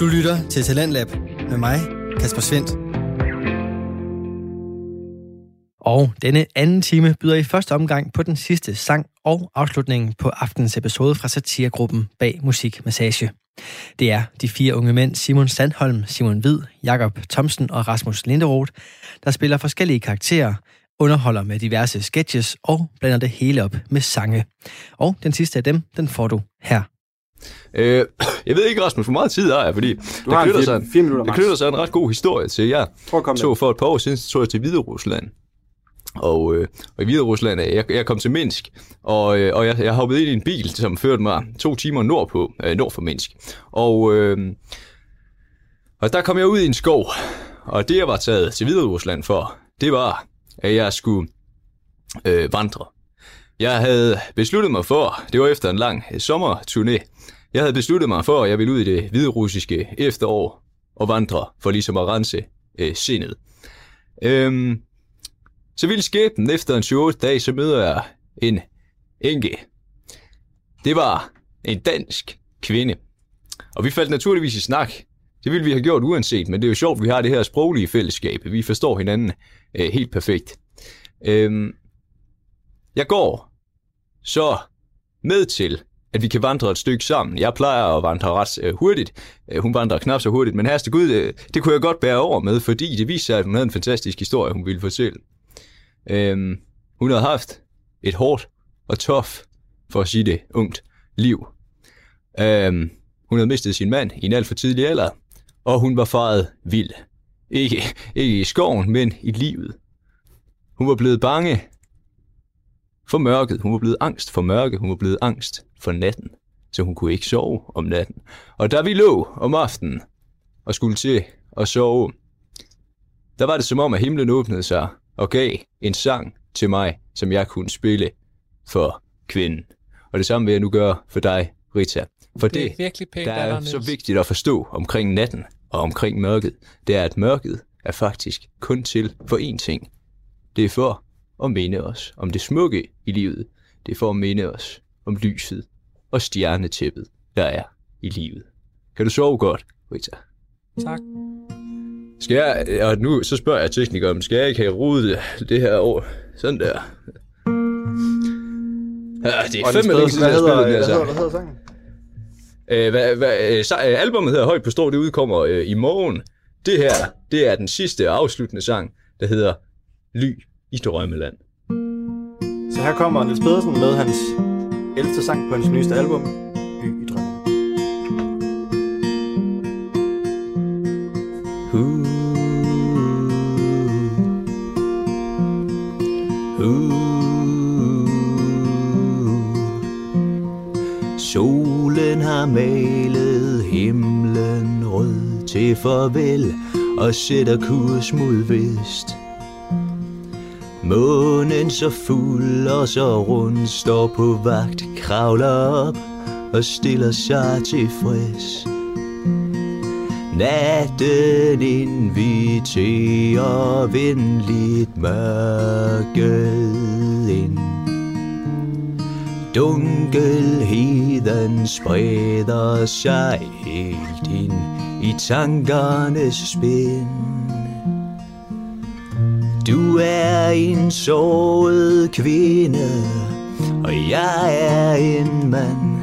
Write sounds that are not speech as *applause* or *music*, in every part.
Du lytter til Talentlab med mig, Kasper Svendt. Og denne anden time byder i første omgang på den sidste sang og afslutningen på aftenens episode fra satiregruppen Bag Musik Massage. Det er de fire unge mænd Simon Sandholm, Simon Hvid, Jakob Thomsen og Rasmus Linderoth, der spiller forskellige karakterer, underholder med diverse sketches og blander det hele op med sange. Og den sidste af dem, den får du her. Øh, *clears throat* jeg ved ikke, Rasmus, hvor meget tid har jeg, fordi Du der knytter, sig en, fire der knytter sig en ret god historie til Så med. for et par år siden, tog jeg til Hvide Rusland. Og, øh, og i Hvide Rusland, jeg, jeg kom til Minsk, og, øh, og jeg, jeg hoppede ind i en bil, som førte mig to timer nordpå, øh, nord for Minsk. Og, øh, og der kom jeg ud i en skov, og det jeg var taget til Hvide Rusland for, det var, at jeg skulle øh, vandre. Jeg havde besluttet mig for, det var efter en lang øh, sommerturné, jeg havde besluttet mig for, at jeg ville ud i det hvide russiske efterår og vandre for ligesom at rense øh, sindet. Øhm, så ville skæbnen efter en 28 dage, så møder jeg en enke. Det var en dansk kvinde. Og vi faldt naturligvis i snak. Det ville vi have gjort uanset, men det er jo sjovt, at vi har det her sproglige fællesskab. Vi forstår hinanden øh, helt perfekt. Øhm, jeg går så med til, at vi kan vandre et stykke sammen. Jeg plejer at vandre ret øh, hurtigt. Øh, hun vandrer knap så hurtigt, men herreste Gud, øh, det kunne jeg godt bære over med, fordi det viser sig, at hun havde en fantastisk historie, hun ville fortælle. Øhm, hun havde haft et hårdt og tof, for at sige det, ungt liv. Øhm, hun havde mistet sin mand i en alt for tidlig alder, og hun var faret vild. Ikke, ikke i skoven, men i livet. Hun var blevet bange for mørket. Hun var blevet angst for mørke. Hun var blevet angst for natten. Så hun kunne ikke sove om natten. Og da vi lå om aftenen og skulle til at sove, der var det som om, at himlen åbnede sig og gav en sang til mig, som jeg kunne spille for kvinden. Og det samme vil jeg nu gøre for dig, Rita. For Det er det, virkelig pænt der er så vigtigt at forstå omkring natten og omkring mørket, det er, at mørket er faktisk kun til for én ting. Det er for at minde os om det smukke i livet. Det er for at minde os om lyset og stjernetæppet, der er i livet. Kan du sove godt, Rita? Tak. Skal jeg, og nu så spørger jeg teknikeren, skal jeg ikke have rodet det her over? Sådan der. Ja, det er fandme længe siden, jeg spillet den hedder, her sang. hedder, hvad hedder sangen? Øh, hvad, hvad, øh, så, øh, albumet hedder Højt på Strå, det udkommer øh, i morgen. Det her, det er den sidste og afsluttende sang, der hedder Ly i Drømmeland. Så her kommer Niels Pedersen med hans 11. sang på hans nyeste album, By i drømmen. Solen har malet himlen rød til farvel og sætter kurs mod vest. Månen så fuld og så rund står på vagt, kravler op og stiller sig tilfreds. Natten inviterer venligt mørket ind. Dunkelheden spreder sig helt ind i tankernes spind. Du er en såret kvinde, og jeg er en mand.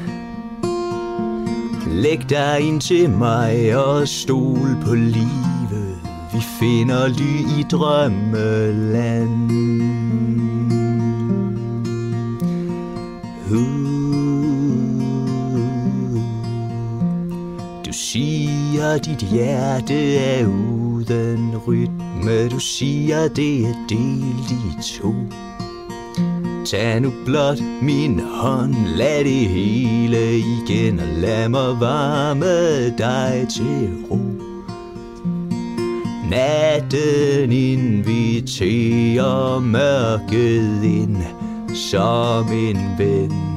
Læg dig ind til mig og stol på livet. Vi finder ly i drømmeland. Uh. Du siger, dit hjerte er uden rytme. Du siger, det er delt i to. Tag nu blot min hånd, lad det hele igen, og lad mig varme dig til ro. Natten inviterer mørket ind som en ven.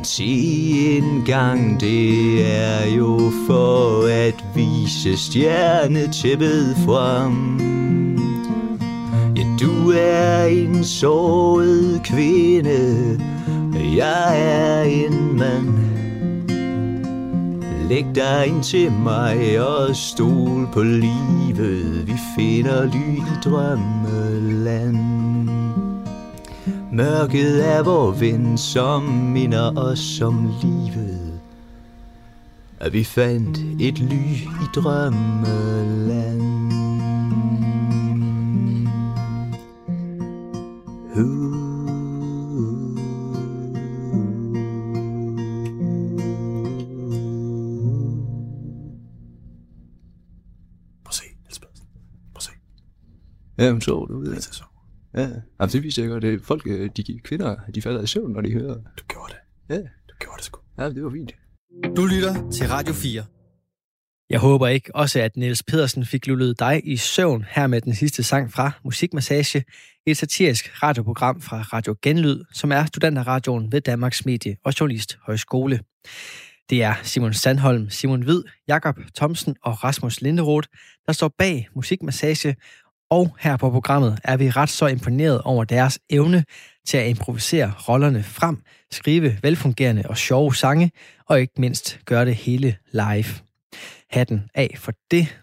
Men se en gang, det er jo for at vise stjernetæppet frem. Ja, du er en såret kvinde, og jeg er en mand. Læg dig ind til mig og stol på livet Vi finder ly i drømmeland Mørket er vor ven, som minder os om livet. At vi fandt et ly i drømmeland. Prøv at se, Niels Pedersen. Prøv at se. Ja, Jamen, det viser jeg godt. Det folk, øh, de kvinder, de falder i søvn, når de hører. Du gjorde det. Ja, Du gjorde det sgu. ja det var fint. Du lytter til Radio 4. Jeg håber ikke også, at Niels Pedersen fik lullet dig i søvn her med den sidste sang fra Musikmassage, et satirisk radioprogram fra Radio Genlyd, som er studenterradioen ved Danmarks Medie- og Journalisthøjskole. Det er Simon Sandholm, Simon Hvid, Jakob Thomsen og Rasmus Linderoth, der står bag Musikmassage, og her på programmet er vi ret så imponeret over deres evne til at improvisere rollerne frem, skrive velfungerende og sjove sange, og ikke mindst gøre det hele live. Hatten af for det.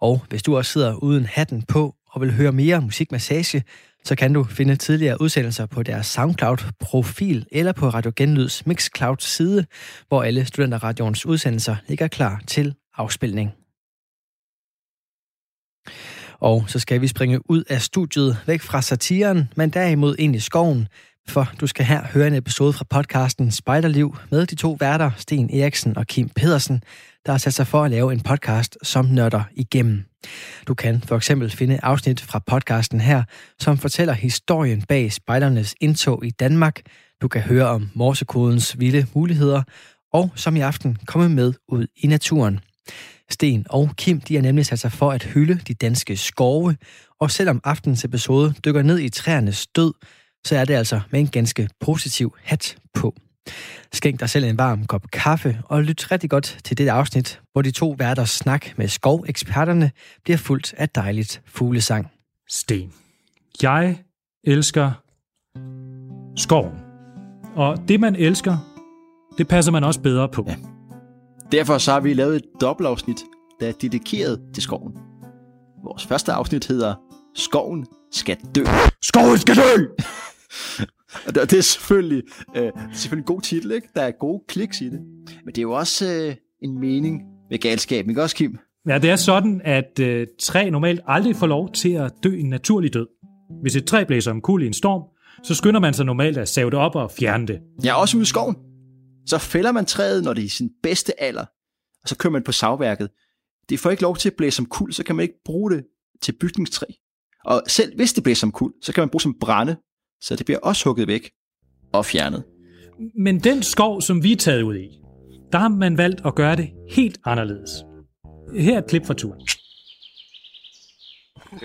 Og hvis du også sidder uden hatten på og vil høre mere musikmassage, så kan du finde tidligere udsendelser på deres SoundCloud-profil eller på Radio Genlyds Mixcloud-side, hvor alle Studenterradions udsendelser ligger klar til afspilning. Og så skal vi springe ud af studiet, væk fra satiren, men derimod ind i skoven, for du skal her høre en episode fra podcasten Spejderliv med de to værter, Sten Eriksen og Kim Pedersen, der har sat sig for at lave en podcast, som nørder igennem. Du kan for eksempel finde afsnit fra podcasten her, som fortæller historien bag spejdernes indtog i Danmark. Du kan høre om morsekodens vilde muligheder, og som i aften komme med ud i naturen. Sten og Kim de har nemlig sat sig for at hylde de danske skove, og selvom aftens episode dykker ned i træernes død, så er det altså med en ganske positiv hat på. Skænk dig selv en varm kop kaffe og lyt rigtig godt til det afsnit, hvor de to værters snak med skoveksperterne bliver fuldt af dejligt fuglesang. Sten. Jeg elsker skoven. Og det, man elsker, det passer man også bedre på. Ja. Derfor så har vi lavet et dobbeltafsnit, der er dedikeret til skoven. Vores første afsnit hedder Skoven skal dø. Skoven skal dø! *laughs* Og det er selvfølgelig, øh, selvfølgelig en god titel, ikke? Der er gode kliks i det. Men det er jo også øh, en mening med galskaben, ikke også, Kim? Ja, det er sådan, at øh, træ normalt aldrig får lov til at dø en naturlig død. Hvis et træ blæser omkuld i en storm, så skynder man sig normalt at save det op og fjerne det. Ja, også ude i skoven. Så fælder man træet, når det er i sin bedste alder, og så kører man på savværket. Det får ikke lov til at blæse som kul, så kan man ikke bruge det til bygningstræ. Og selv hvis det blæser som kul, så kan man bruge som brænde, så det bliver også hugget væk og fjernet. Men den skov, som vi er taget ud i, der har man valgt at gøre det helt anderledes. Her er et klip fra turen.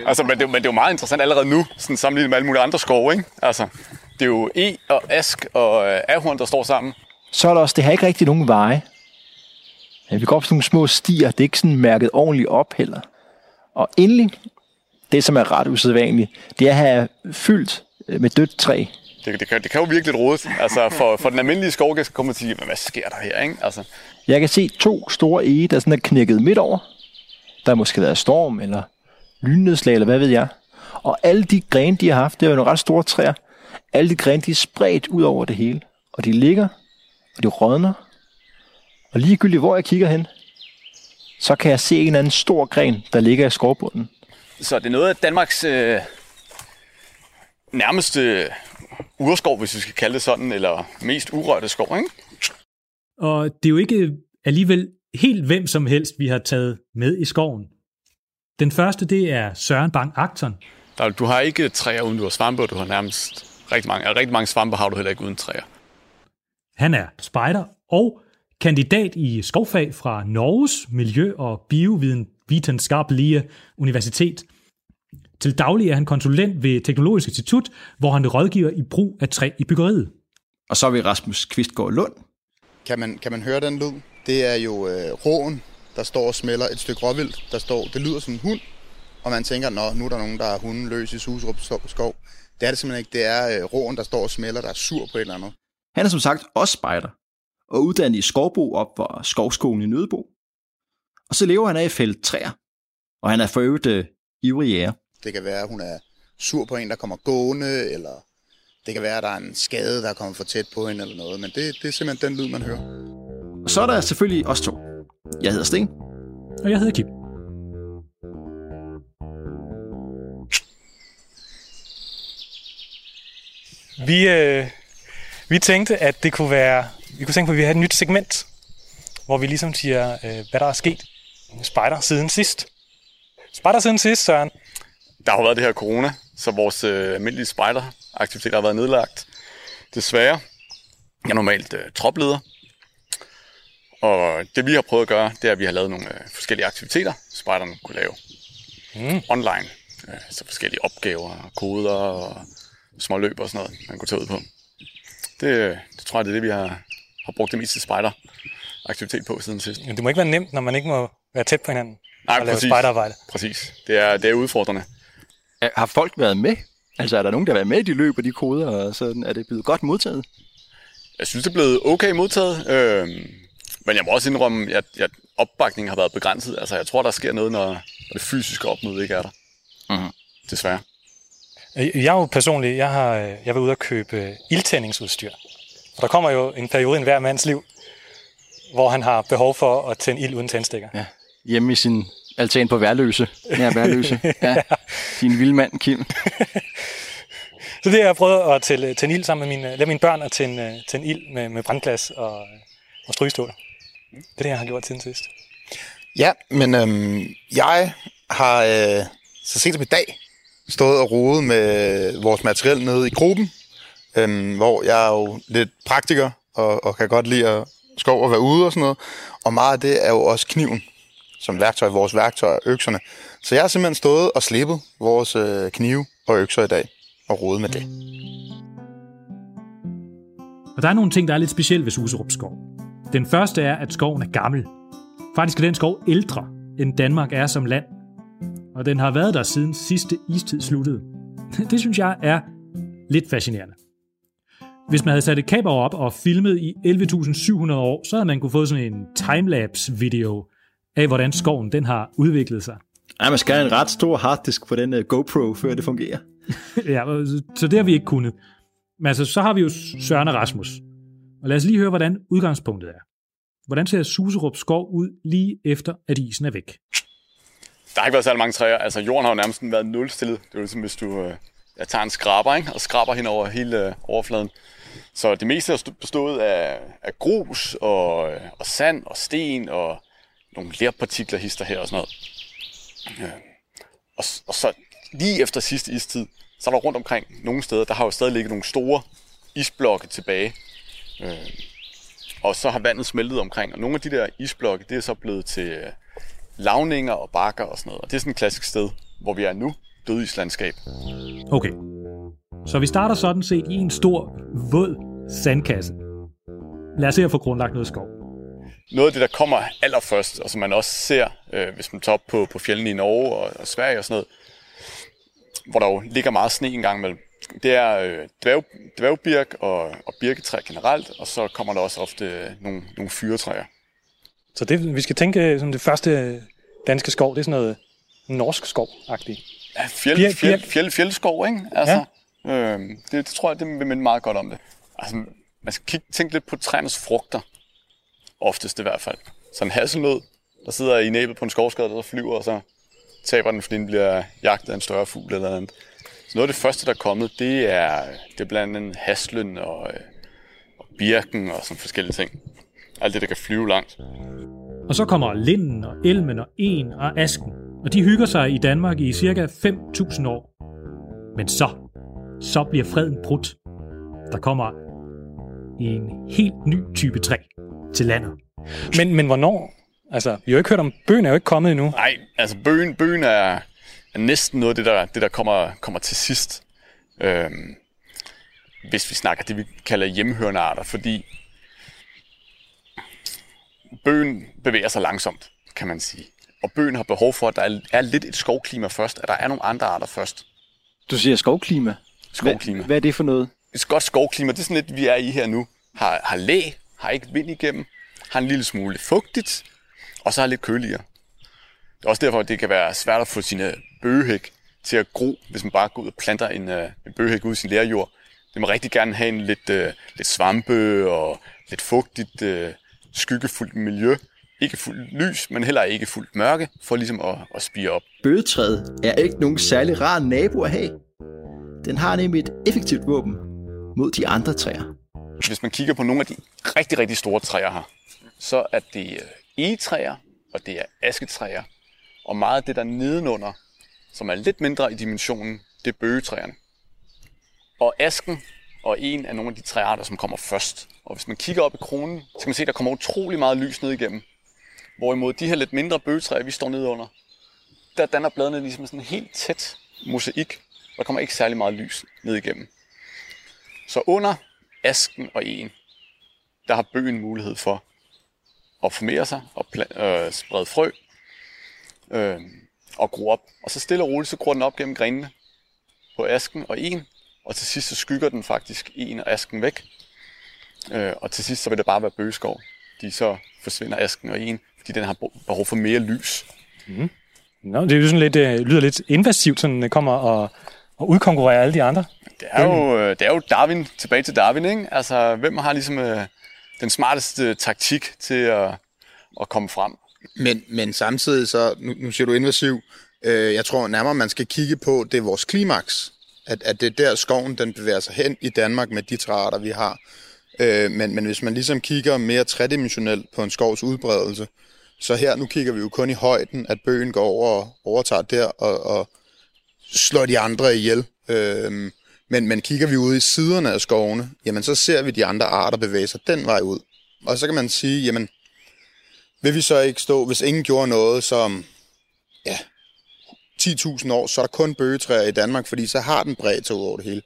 Altså, men, det, men det er jo meget interessant allerede nu, sådan sammenlignet med alle mulige andre skove, ikke? Altså, det er jo e og ask og øh, ahorn, der står sammen. Så er der også, det har ikke rigtig nogen veje. Ja, vi går op sådan nogle små stier, det er ikke sådan mærket ordentligt op heller. Og endelig, det som er ret usædvanligt, det er at have fyldt øh, med dødt træ. Det, det, kan, det kan jo virke lidt rodet. Altså, for, for den almindelige skovgæst kommer til at sige, "Men hvad sker der her, ikke? Altså, Jeg kan se to store ege, der sådan er knækket midt over. Der har måske været storm eller lynnedslag, eller hvad ved jeg. Og alle de grene, de har haft, det er jo nogle ret store træer. Alle de grene, de er spredt ud over det hele. Og de ligger, og de rådner. Og ligegyldigt hvor jeg kigger hen, så kan jeg se en eller anden stor gren, der ligger i skovbunden. så det er noget af Danmarks øh, nærmeste urskov, hvis vi skal kalde det sådan, eller mest urørte skov, ikke? Og det er jo ikke alligevel helt hvem som helst, vi har taget med i skoven. Den første, det er Søren Bang Akton. Du har ikke træer uden du har svampe, og du har nærmest rigtig mange, rigtig mange svampe har du heller ikke uden træer. Han er spejder og kandidat i skovfag fra Norges Miljø- og Biovidenskabelige Universitet. Til daglig er han konsulent ved Teknologisk Institut, hvor han rådgiver i brug af træ i byggeriet. Og så er vi Rasmus Kvistgaard Lund. Kan man, kan man høre den lyd? Det er jo øh, råen, der står og smelter et stykke råvildt. Der står, det lyder som en hund, og man tænker, nå, nu er der nogen, der er hunden løs i Susrup skov. Det er det simpelthen ikke. Det er øh, råen, der står og smelter, der er sur på et eller andet. Han er som sagt også spejder. og uddannet i skovbo op for skovskolen i Nødebo. Og så lever han af at fælde træer, og han er for øvrigt øh, ivrig jæger. Det kan være, at hun er sur på en, der kommer gående, eller det kan være, at der er en skade, der er kommet for tæt på hende eller noget. Men det, det er simpelthen den lyd, man hører. Og så er der selvfølgelig os to. Jeg hedder Sten. Og jeg hedder Kim. Vi, øh, vi tænkte, at det kunne være... Vi kunne tænke på, at vi har et nyt segment, hvor vi ligesom siger, øh, hvad der er sket spejder siden sidst. Spejder siden sidst, Søren. Der har jo været det her corona, så vores øh, almindelige spejderaktiviteter har været nedlagt. Desværre. Jeg er normalt øh, tropleder. Og det vi har prøvet at gøre, det er, at vi har lavet nogle øh, forskellige aktiviteter, spejderne kunne lave Mm. online. Øh, så forskellige opgaver, koder og små løb og sådan noget, man kunne tage ud på. Det, det tror jeg, det er det, vi har, har brugt det meste spejder aktivitet på siden sidst. Men det må ikke være nemt, når man ikke må være tæt på hinanden Nej, og lave præcis. spejderarbejde. Præcis. Det er, det er udfordrende. Er- Har folk været med? Altså er der nogen, der har været med i de løb og de koder, og sådan er det blevet godt modtaget? Jeg synes, det er blevet okay modtaget. Øh, men jeg må også indrømme, at, at opbakningen har været begrænset. Altså, jeg tror, der sker noget, når, når det fysiske opmøde ikke er der. Mhm. Desværre. Jeg er jo personligt, jeg har øh, jeg var ude at købe øh, ildtændingsudstyr. For der kommer jo en periode i hver mands liv, hvor han har behov for at tænde ild uden tændstikker. Ja. Hjemme i sin altan på Værløse. Ja, Værløse. *laughs* Ja. Din vilde mand, Kim. *laughs* Så det har jeg prøvet at tænde, tænde ild sammen med mine, lade mine børn at tænde, øh, tænde ild med, med brandglas og, og strygestål. Det er det, jeg har gjort siden sidst. Ja, men øhm, jeg har øh, så sent som i dag stået og rodet med vores materiel nede i gruppen, øhm, hvor jeg er jo lidt praktiker og, og kan godt lide at skov og være ude og sådan noget. Og meget af det er jo også kniven som værktøj, vores værktøj, økserne. Så jeg har simpelthen stået og slippet vores øh, knive og økser i dag og rodet med det. Og der er nogle ting, der er lidt specielt ved Suserup skov. Den første er, at skoven er gammel. Faktisk er den skov ældre, end Danmark er som land. Og den har været der siden sidste istid sluttede. *laughs* Det synes jeg er lidt fascinerende. Hvis man havde sat et kamera op og filmet i 11.700 år, så havde man kunne få sådan en timelapse-video af, hvordan skoven den har udviklet sig. Ja, man skal have en ret stor harddisk på den uh, GoPro, før det fungerer. *laughs* ja, så det har vi ikke kunnet. Men altså, så har vi jo Søren og Rasmus. Og lad os lige høre, hvordan udgangspunktet er. Hvordan ser Suserup skov ud lige efter, at isen er væk? Der har ikke været særlig mange træer. Altså, jorden har jo nærmest været nulstillet. Det er jo ligesom, hvis du øh, ja, tager en skraber ikke? og skraber hen over hele øh, overfladen. Så det meste er bestået af, af grus og, øh, og sand og sten og nogle lerpartikler hister her og sådan noget. Ja. Og, og så lige efter sidste istid, så er der rundt omkring nogle steder, der har jo stadig ligget nogle store isblokke tilbage. Øh, og så har vandet smeltet omkring, og nogle af de der isblokke, det er så blevet til øh, lavninger og bakker og sådan noget. Og det er sådan et klassisk sted, hvor vi er nu, dødislandskab. Okay. Så vi starter sådan set i en stor, våd sandkasse. Lad os se at få grundlagt noget skov. Noget af det, der kommer allerførst, og som man også ser, øh, hvis man tager op på, på fjellene i Norge og, og Sverige og sådan noget, hvor der jo ligger meget sne en gang imellem, det er øh, dværg, dværgbirk og, og birketræ generelt, og så kommer der også ofte øh, nogle, nogle fyretræer. Så det, vi skal tænke som det første danske skov, det er sådan noget norsk skov-agtigt. Ja, fjeld, fjeld, birk. fjeld, fjeldskov, ikke? Altså, ja. øhm, det, det tror jeg, det vil minde meget godt om det. Altså, man skal kigge, tænke lidt på træernes frugter. Oftest i hvert fald. Så en hasselnød, der sidder i næbet på en skovskade, der flyver, og så taber den, fordi den bliver jagtet af en større fugl eller andet. Så noget af det første, der er kommet, det er, det er blandt andet haslen og, øh, og birken og sådan forskellige ting. Alt det, der kan flyve langt. Og så kommer linden og elmen og en og asken. Og de hygger sig i Danmark i cirka 5.000 år. Men så, så bliver freden brudt. Der kommer en helt ny type træ til landet. Men, men hvornår? Altså, vi har jo ikke hørt om, bøgen er jo ikke kommet endnu. Nej, altså bøgen, bøgen er, er næsten noget af det, der, det, der kommer, kommer til sidst. Øhm, hvis vi snakker det, vi kalder hjemmehørende arter, fordi bøgen bevæger sig langsomt, kan man sige. Og bøgen har behov for, at der er, lidt et skovklima først, at der er nogle andre arter først. Du siger skovklima. Skovklima. Hvad, hvad er det for noget? Et godt skovklima, det er sådan lidt, vi er i her nu. Har, har læ har ikke vind igennem, har en lille smule fugtigt, og så er lidt køligere. Det er også derfor, at det kan være svært at få sine bøgehæk til at gro, hvis man bare går ud og planter en, øh, en bøgehæk ud i sin lærjord. Det må rigtig gerne have en lidt, uh, lidt svampe og lidt fugtigt, uh, skyggefuldt miljø. Ikke fuldt lys, men heller ikke fuldt mørke, for ligesom at, at spire op. Bøgetræet er ikke nogen særlig rar nabo at have. Den har nemlig et effektivt våben mod de andre træer. Hvis man kigger på nogle af de rigtig, rigtig store træer her, så er det egetræer, og det er asketræer. Og meget af det der nedenunder, som er lidt mindre i dimensionen, det er bøgetræerne. Og asken og en af nogle af de træarter, som kommer først. Og hvis man kigger op i kronen, så kan man se, at der kommer utrolig meget lys ned igennem. Hvorimod de her lidt mindre bøgetræer, vi står nede under, der danner bladene ligesom sådan en helt tæt mosaik. Der kommer ikke særlig meget lys ned igennem. Så under asken og en, der har bøgen mulighed for at formere sig og øh, sprede frø øh, og gro op. Og så stille og roligt, så gror den op gennem grenene på asken og en, og til sidst så skygger den faktisk en og asken væk. Øh, og til sidst så vil det bare være bøgeskov. De så forsvinder asken og en, fordi den har behov for mere lys. Mm. Nå, det er jo sådan lidt, øh, lyder lidt invasivt, sådan det kommer og, og udkonkurrerer alle de andre. Det er, jo, øh, det er jo Darwin, tilbage til Darwin, ikke? Altså, hvem har ligesom øh, den smarteste taktik til at, at komme frem? Men, men samtidig så, nu, nu siger du invasiv, øh, jeg tror nærmere, man skal kigge på, det er vores klimaks. At, at det er der skoven, den bevæger sig hen i Danmark med de træarter, vi har. Øh, men, men hvis man ligesom kigger mere tredimensionelt på en skovs udbredelse, så her, nu kigger vi jo kun i højden, at bøgen går over og overtager der og, og slår de andre ihjel. Øh, men, men kigger vi ud i siderne af skovene, jamen så ser vi de andre arter bevæge sig den vej ud. Og så kan man sige, jamen, vil vi så ikke stå, hvis ingen gjorde noget som, 10.000 år, så er der kun bøgetræer i Danmark, fordi så har den bredt sig ud over det hele.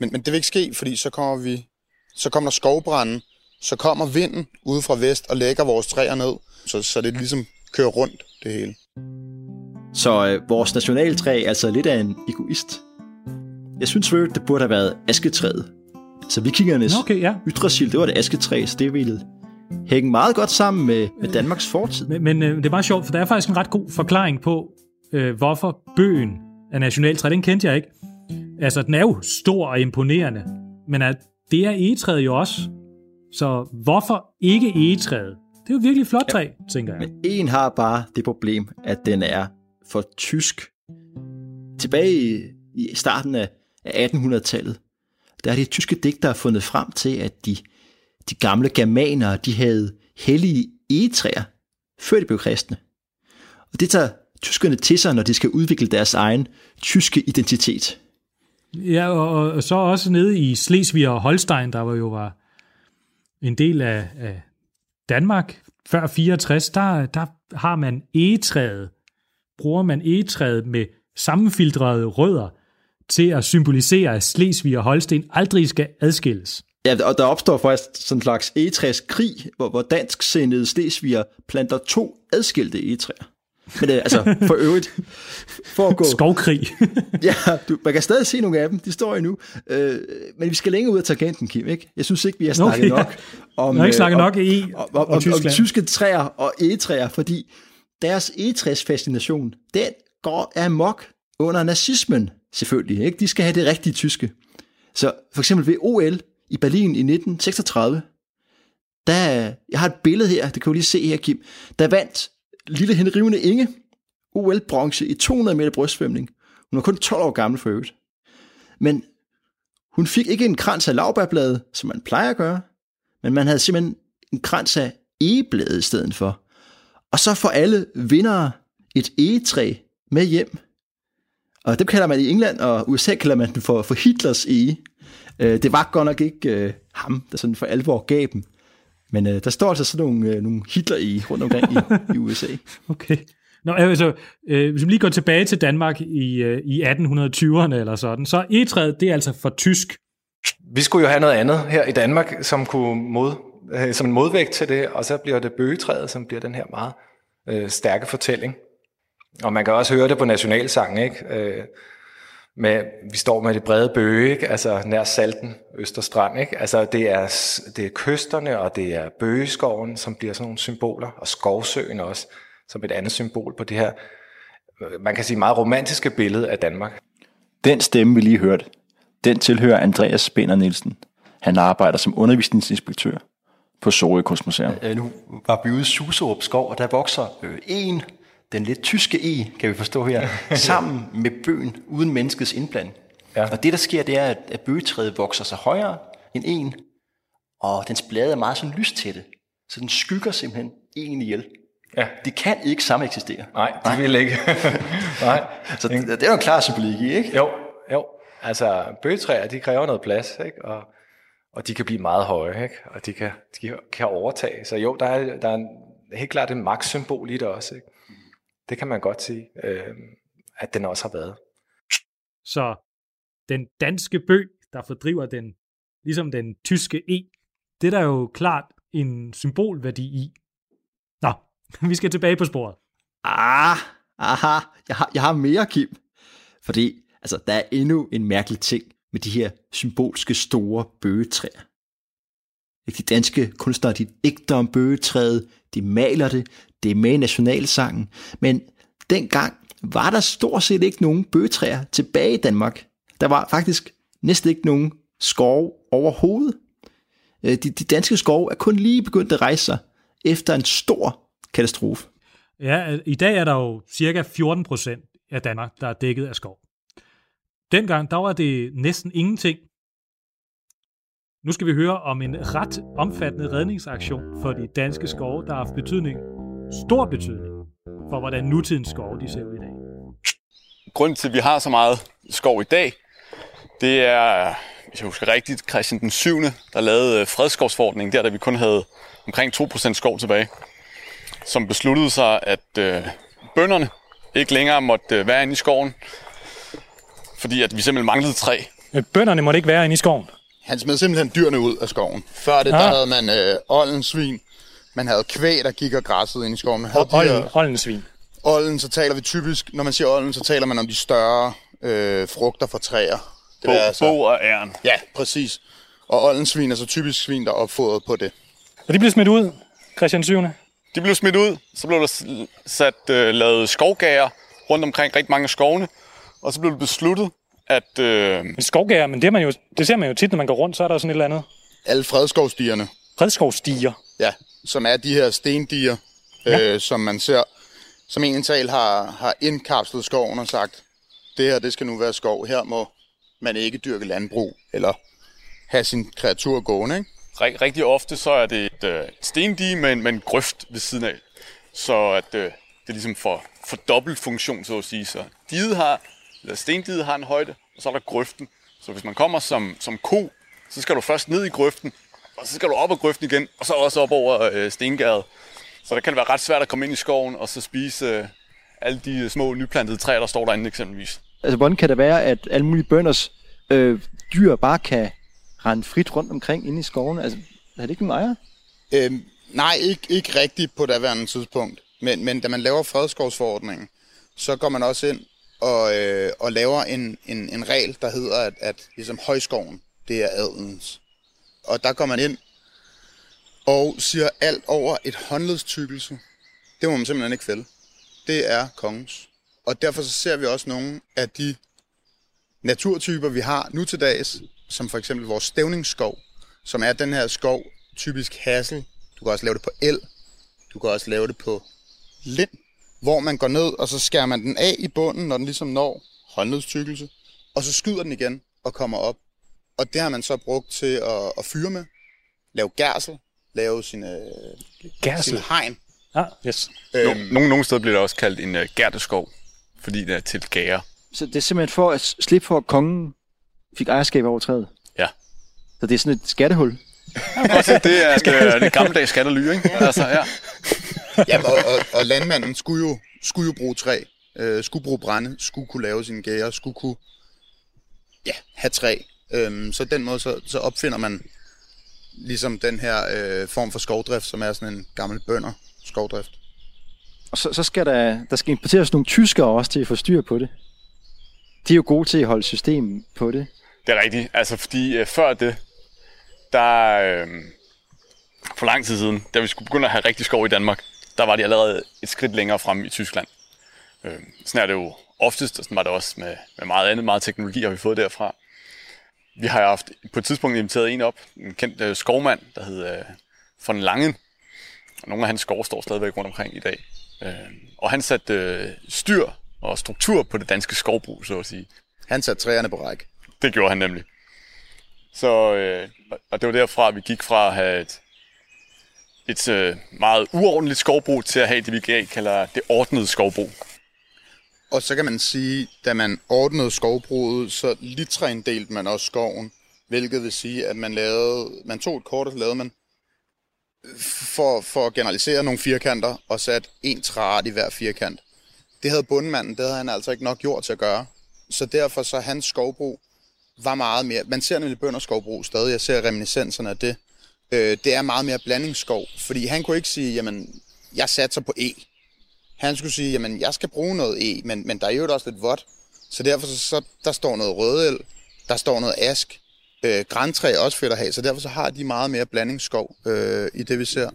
Men, men det vil ikke ske, fordi så kommer vi, så kommer der skovbrænde, så kommer vinden ude fra vest og lægger vores træer ned, så, så det ligesom kører rundt det hele. Så øh, vores nationaltræ er altså lidt af en egoist. Jeg synes for det burde have været asketræet. Så vikingernes okay, ja. ytresil, det var det asketræ, så det ville hænge meget godt sammen med, med Danmarks fortid. Men, men øh, det er meget sjovt, for der er faktisk en ret god forklaring på, øh, hvorfor bøgen er nationaltræ. Den kendte jeg ikke. Altså, den er jo stor og imponerende, men at det er egetræet jo også. Så hvorfor ikke egetræet? Det er jo virkelig flot træ, ja, tænker jeg. Men en har bare det problem, at den er for tysk. Tilbage i, i starten af af 1800-tallet, der er de tyske digtere fundet frem til, at de, de gamle germanere, de havde hellige egetræer, før de blev kristne. Og det tager tyskerne til sig, når de skal udvikle deres egen tyske identitet. Ja, og, og så også nede i Slesvig og Holstein, der var jo var en del af, af Danmark før 64, der, der har man egetræet, bruger man egetræet med sammenfiltrede rødder, til at symbolisere, at Slesvig og Holsten aldrig skal adskilles. Ja, og der opstår faktisk sådan en slags egetræs krig, hvor, hvor dansk sindede Slesviger planter to adskilte egetræer. Men det, altså, for øvrigt, for at gå... Skovkrig. *laughs* ja, du, man kan stadig se nogle af dem, de står endnu. Øh, men vi skal længere ud af tangenten, Kim, ikke? Jeg synes ikke, vi har snakket okay, nok *laughs* om... Vi har ikke snakket øh, nok i om, om, om, om, om tyske træer og egetræer, fordi deres egetræsfascination, den går amok under nazismen selvfølgelig. Ikke? De skal have det rigtige tyske. Så for eksempel ved OL i Berlin i 1936, der, jeg har et billede her, det kan du lige se her, Kim, der vandt lille Henrivende Inge OL-bronze i 200 meter brystsvømning. Hun var kun 12 år gammel for øvrigt. Men hun fik ikke en krans af lavbærblade, som man plejer at gøre, men man havde simpelthen en krans af egeblade i stedet for. Og så får alle vindere et egetræ med hjem. Og det kalder man i England, og USA kalder man den for, for Hitlers ege. Øh, det var godt nok ikke øh, ham, der sådan for alvor gav dem. Men øh, der står altså sådan nogle, øh, nogle hitler i rundt omkring i, *laughs* i USA. Okay. Nå, altså, øh, hvis vi lige går tilbage til Danmark i, øh, i 1820'erne eller sådan, så egetræet, det er altså for tysk. Vi skulle jo have noget andet her i Danmark, som kunne mod, øh, som en modvægt til det, og så bliver det bøgetræet, som bliver den her meget øh, stærke fortælling. Og man kan også høre det på nationalsangen, ikke? Øh, med, vi står med det brede bøge, ikke? altså nær Salten, Østerstrand. Ikke? Altså det er, det er kysterne, og det er bøgeskoven, som bliver sådan nogle symboler, og skovsøen også, som et andet symbol på det her, man kan sige, meget romantiske billede af Danmark. Den stemme, vi lige hørte, den tilhører Andreas Spænder Nielsen. Han arbejder som undervisningsinspektør på Sorø Kunstmuseum. Øh, nu var vi ude i Suserup skov, og der vokser øh, en, den lidt tyske e, kan vi forstå her, *laughs* sammen med bøgen uden menneskets indblanding. Ja. Og det, der sker, det er, at, bøgetræet vokser sig højere end en, og dens blade er meget sådan lystætte, så den skygger simpelthen en ihjel. Ja. De kan ikke sameksistere. Nej, de Nej. vil ikke. *laughs* Nej. Så det, det er jo en klar symbolik i, ikke? Jo, jo. Altså, bøgetræer, de kræver noget plads, ikke? Og, og de kan blive meget høje, ikke? Og de kan, de kan overtage. Så jo, der er, der er en, helt klart en magtsymbol i det også, ikke? Det kan man godt sige, øh, at den også har været. Så den danske bøg, der fordriver den, ligesom den tyske E, det er der jo klart en symbolværdi i. Nå, *laughs* vi skal tilbage på sporet. Ah, aha, jeg har, jeg har mere, Kim. Fordi altså, der er endnu en mærkelig ting med de her symbolske store bøgetræer. De danske kunstnere, de digter om bøgetræet, de maler det, det er med i nationalsangen, men dengang var der stort set ikke nogen bøgetræer tilbage i Danmark. Der var faktisk næsten ikke nogen skov overhovedet. Øh, de, de danske skove er kun lige begyndt at rejse sig efter en stor katastrofe. Ja, i dag er der jo cirka 14 procent af Danmark, der er dækket af skov. Dengang, der var det næsten ingenting. Nu skal vi høre om en ret omfattende redningsaktion for de danske skove, der har haft betydning, stor betydning, for hvordan nutidens skove de ser ud i dag. Grunden til, at vi har så meget skov i dag, det er, hvis jeg husker rigtigt, Christian den 7., der lavede øh, fredskovsforordningen, der da vi kun havde omkring 2% skov tilbage, som besluttede sig, at øh, bønderne ikke længere måtte øh, være inde i skoven, fordi at vi simpelthen manglede træ. Bønderne måtte ikke være inde i skoven? Han smed simpelthen dyrene ud af skoven. Før det, ah. der havde man øh, oldensvin, man havde kvæg, der gik og græssede ind i skoven. Man havde olden, her... oldensvin. Olden, så taler vi typisk, når man siger olden, så taler man om de større øh, frugter fra træer. Det er altså, bo og æren. Ja, præcis. Og oldensvin er så typisk svin, der er opfodret på det. Og de blev smidt ud, Christian 7. De blev smidt ud, så blev der sat øh, lavet skovgager rundt omkring rigtig mange skovene, og så blev det besluttet, at... Øh... Men skovgager, men det, man jo, det ser man jo tit, når man går rundt, så er der sådan et eller andet. Alle fredskovstierne. Fredskovstiger? Ja, som er de her stendiger, ja. øh, som man ser, som egentlig har, har indkapslet skoven og sagt, det her, det skal nu være skov. Her må man ikke dyrke landbrug, eller have sin kreatur gående, ikke? Rigtig ofte så er det et, øh, stendige med en, med en grøft ved siden af. Så at øh, det er ligesom for, for dobbelt funktion, så at sige. Så diget har, eller stendiget har en højde, og så er der grøften. Så hvis man kommer som, som ko, så skal du først ned i grøften, og så skal du op ad grøften igen, og så også op over øh, stengæret. Så det kan være ret svært at komme ind i skoven og så spise øh, alle de små nyplantede træer, der står derinde eksempelvis. Altså, hvordan kan det være, at alle mulige bønders øh, dyr bare kan rende frit rundt omkring inde i skoven? Altså, er det ikke nogen ejer? Øhm, nej, ikke, ikke rigtigt på daværende tidspunkt. Men, men da man laver fredskovsforordningen, så går man også ind og, øh, og laver en, en, en regel, der hedder, at, at ligesom højskoven, det er adelens. Og der går man ind og siger alt over et håndledstykkelse. Det må man simpelthen ikke fælde. Det er kongens. Og derfor så ser vi også nogle af de naturtyper, vi har nu til dags, som for eksempel vores stævningsskov, som er den her skov, typisk hassel. Du kan også lave det på el. Du kan også lave det på lind, hvor man går ned, og så skærer man den af i bunden, når den ligesom når håndledstykkelse, og så skyder den igen og kommer op. Og det har man så brugt til at, at fyre med, lave gærsel, lave sine, gærsel. sin hegn. Ah, yes. Øhm, nogle, nogle steder bliver det også kaldt en uh, gærteskov, fordi det er til gære. Så det er simpelthen for at slippe for, at kongen fik ejerskab over træet? Ja. Så det er sådan et skattehul? Også, det er det, det gammeldags skattely, ikke? Altså, ja. *laughs* ja, og, og, og landmanden skulle jo, skulle jo bruge træ, øh, skulle bruge brænde, skulle kunne lave sine gærer, skulle kunne ja, have træ. Øhm, så den måde, så, så opfinder man ligesom den her øh, form for skovdrift, som er sådan en gammel bønder skovdrift. Og så, så skal der, der skal importeres nogle tyskere også til at få styr på det. de er jo gode til at holde system på det. Det er rigtigt. Altså, fordi øh, før det, der øh, for lang tid siden, da vi skulle begynde at have rigtig skov i Danmark, der var de allerede et skridt længere frem i Tyskland. Øh, sådan er det jo oftest, og sådan var det også med, med meget andet. Meget teknologi har vi fået derfra. Vi har haft på et tidspunkt inviteret en op, en kendt øh, skovmand, der hed øh, von Langen. Og nogle af hans skove står stadigvæk rundt omkring i dag. Øh, og han satte øh, styr og struktur på det danske skovbrug, så at sige. Han satte træerne på række. Det gjorde han nemlig. Så, øh, og det var derfra, vi gik fra at have et, et øh, meget uordentligt skovbrug til at have det, vi kalder det ordnede skovbrug. Og så kan man sige, da man ordnede skovbruget, så litræindelte man også skoven, hvilket vil sige, at man, lavede, man tog et kort, og så lavede man for, for at generalisere nogle firkanter, og satte en træart i hver firkant. Det havde bundmanden, det havde han altså ikke nok gjort til at gøre. Så derfor så hans skovbrug var meget mere... Man ser nemlig bønder skovbrug stadig, jeg ser reminiscenserne af det. Øh, det er meget mere blandingsskov, fordi han kunne ikke sige, jamen, jeg satser på E. Han skulle sige, jamen, jeg skal bruge noget E, men, men der er jo også lidt vådt. Så derfor så, så der står noget rødel, der står noget ask, øh, græntræ er også fedt at have, så derfor så har de meget mere blandingsskov øh, i det, vi ser.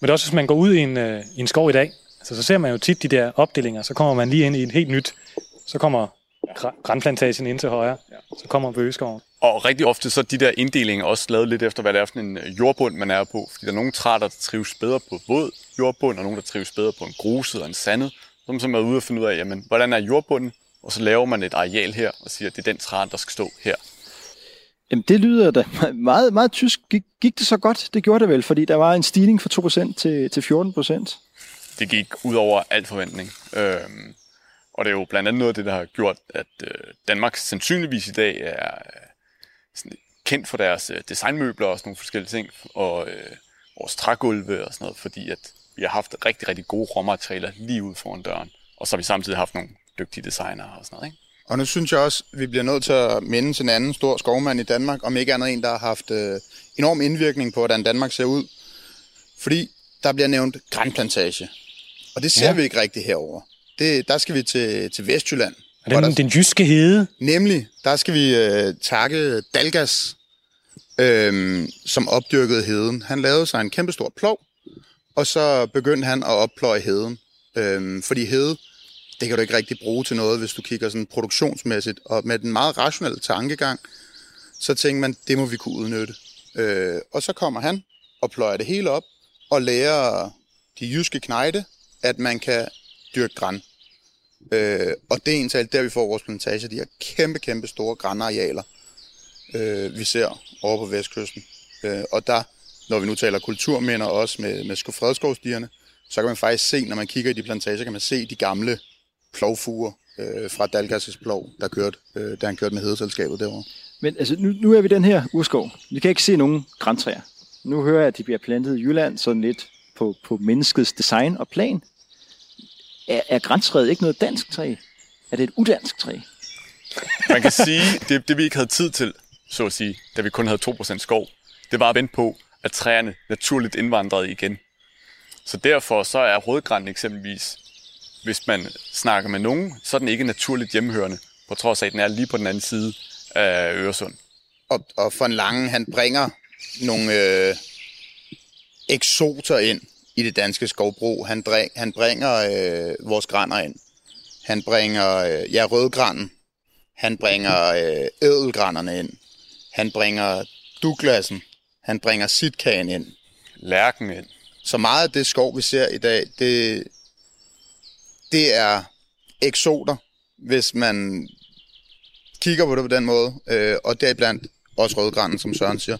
Men det er også, hvis man går ud i en, øh, i en skov i dag, altså, så ser man jo tit de der opdelinger, så kommer man lige ind i en helt nyt, så kommer grænplantagen ind til højre, så kommer bøgeskoven. Og rigtig ofte så er de der inddelinger også lavet lidt efter, hvad det er for en øh, jordbund, man er på. Fordi der er nogle træer, der trives bedre på våd jordbund, og nogle, der trives bedre på en gruset og en sandet. Så man er ude og finde ud af, jamen, hvordan er jordbunden? Og så laver man et areal her og siger, at det er den træ, der skal stå her. Jamen, det lyder da *laughs* meget, meget tysk. Gik, gik det så godt? Det gjorde det vel, fordi der var en stigning fra 2% til, til 14%. Det gik ud over alt forventning. Øhm, og det er jo blandt andet noget af det, der har gjort, at øh, Danmark sandsynligvis i dag er sådan, kendt for deres øh, designmøbler og sådan nogle forskellige ting, og øh, vores trægulve og sådan noget, fordi at vi har haft rigtig, rigtig gode råmaterialer lige ud foran døren. Og så har vi samtidig haft nogle dygtige designere og sådan noget, ikke? Og nu synes jeg også, at vi bliver nødt til at minde til en anden stor skovmand i Danmark, om ikke andet en, der har haft øh, enorm indvirkning på, hvordan Danmark ser ud. Fordi der bliver nævnt grænplantage. Og det ser ja. vi ikke rigtig herover. Det, der skal vi til, til Vestjylland. Og den, der, den jyske hede? Nemlig, der skal vi øh, takke Dalgas, øh, som opdyrkede heden. Han lavede sig en kæmpe stor plov, og så begyndte han at oppløje heden. Øh, fordi hede, det kan du ikke rigtig bruge til noget, hvis du kigger sådan produktionsmæssigt. Og med den meget rationelle tankegang, så tænker man, det må vi kunne udnytte. Øh, og så kommer han og pløjer det hele op, og lærer de jyske knejde, at man kan dyrke græn. Øh, og det er en der vi får vores plantage, de her kæmpe, kæmpe store grænarealer, øh, vi ser over på vestkysten. Øh, og der, når vi nu taler kulturminder også med, med fredskovsdierne, så kan man faktisk se, når man kigger i de plantager, kan man se de gamle plovfuger øh, fra Dalgas' plov, der kørte, øh, da han kørte med hedeselskabet derovre. Men altså, nu, nu er vi den her urskov. Vi kan ikke se nogen græntræer. Nu hører jeg, at de bliver plantet i Jylland sådan lidt på, på menneskets design og plan. Er, er græntræet ikke noget dansk træ? Er det et udansk træ? Man kan sige, det, det vi ikke havde tid til, så at sige, da vi kun havde 2% skov, det var at vente på, at træerne naturligt indvandrede igen. Så derfor så er rødgræn eksempelvis, hvis man snakker med nogen, så er den ikke naturligt hjemmehørende, på trods af, at den er lige på den anden side af Øresund. Og, og en Lange, han bringer nogle øh, eksoter ind i det danske skovbrug. Han, dræ, han bringer øh, vores grænder ind. Han bringer øh, ja, rødgranen. Han bringer øh, ædelgrænderne ind. Han bringer Douglasen. Han bringer sitkagen ind. Lærken ind. Så meget af det skov, vi ser i dag, det, det er eksoter, hvis man kigger på det på den måde. Øh, og det er blandt også rødgranen, som Søren siger.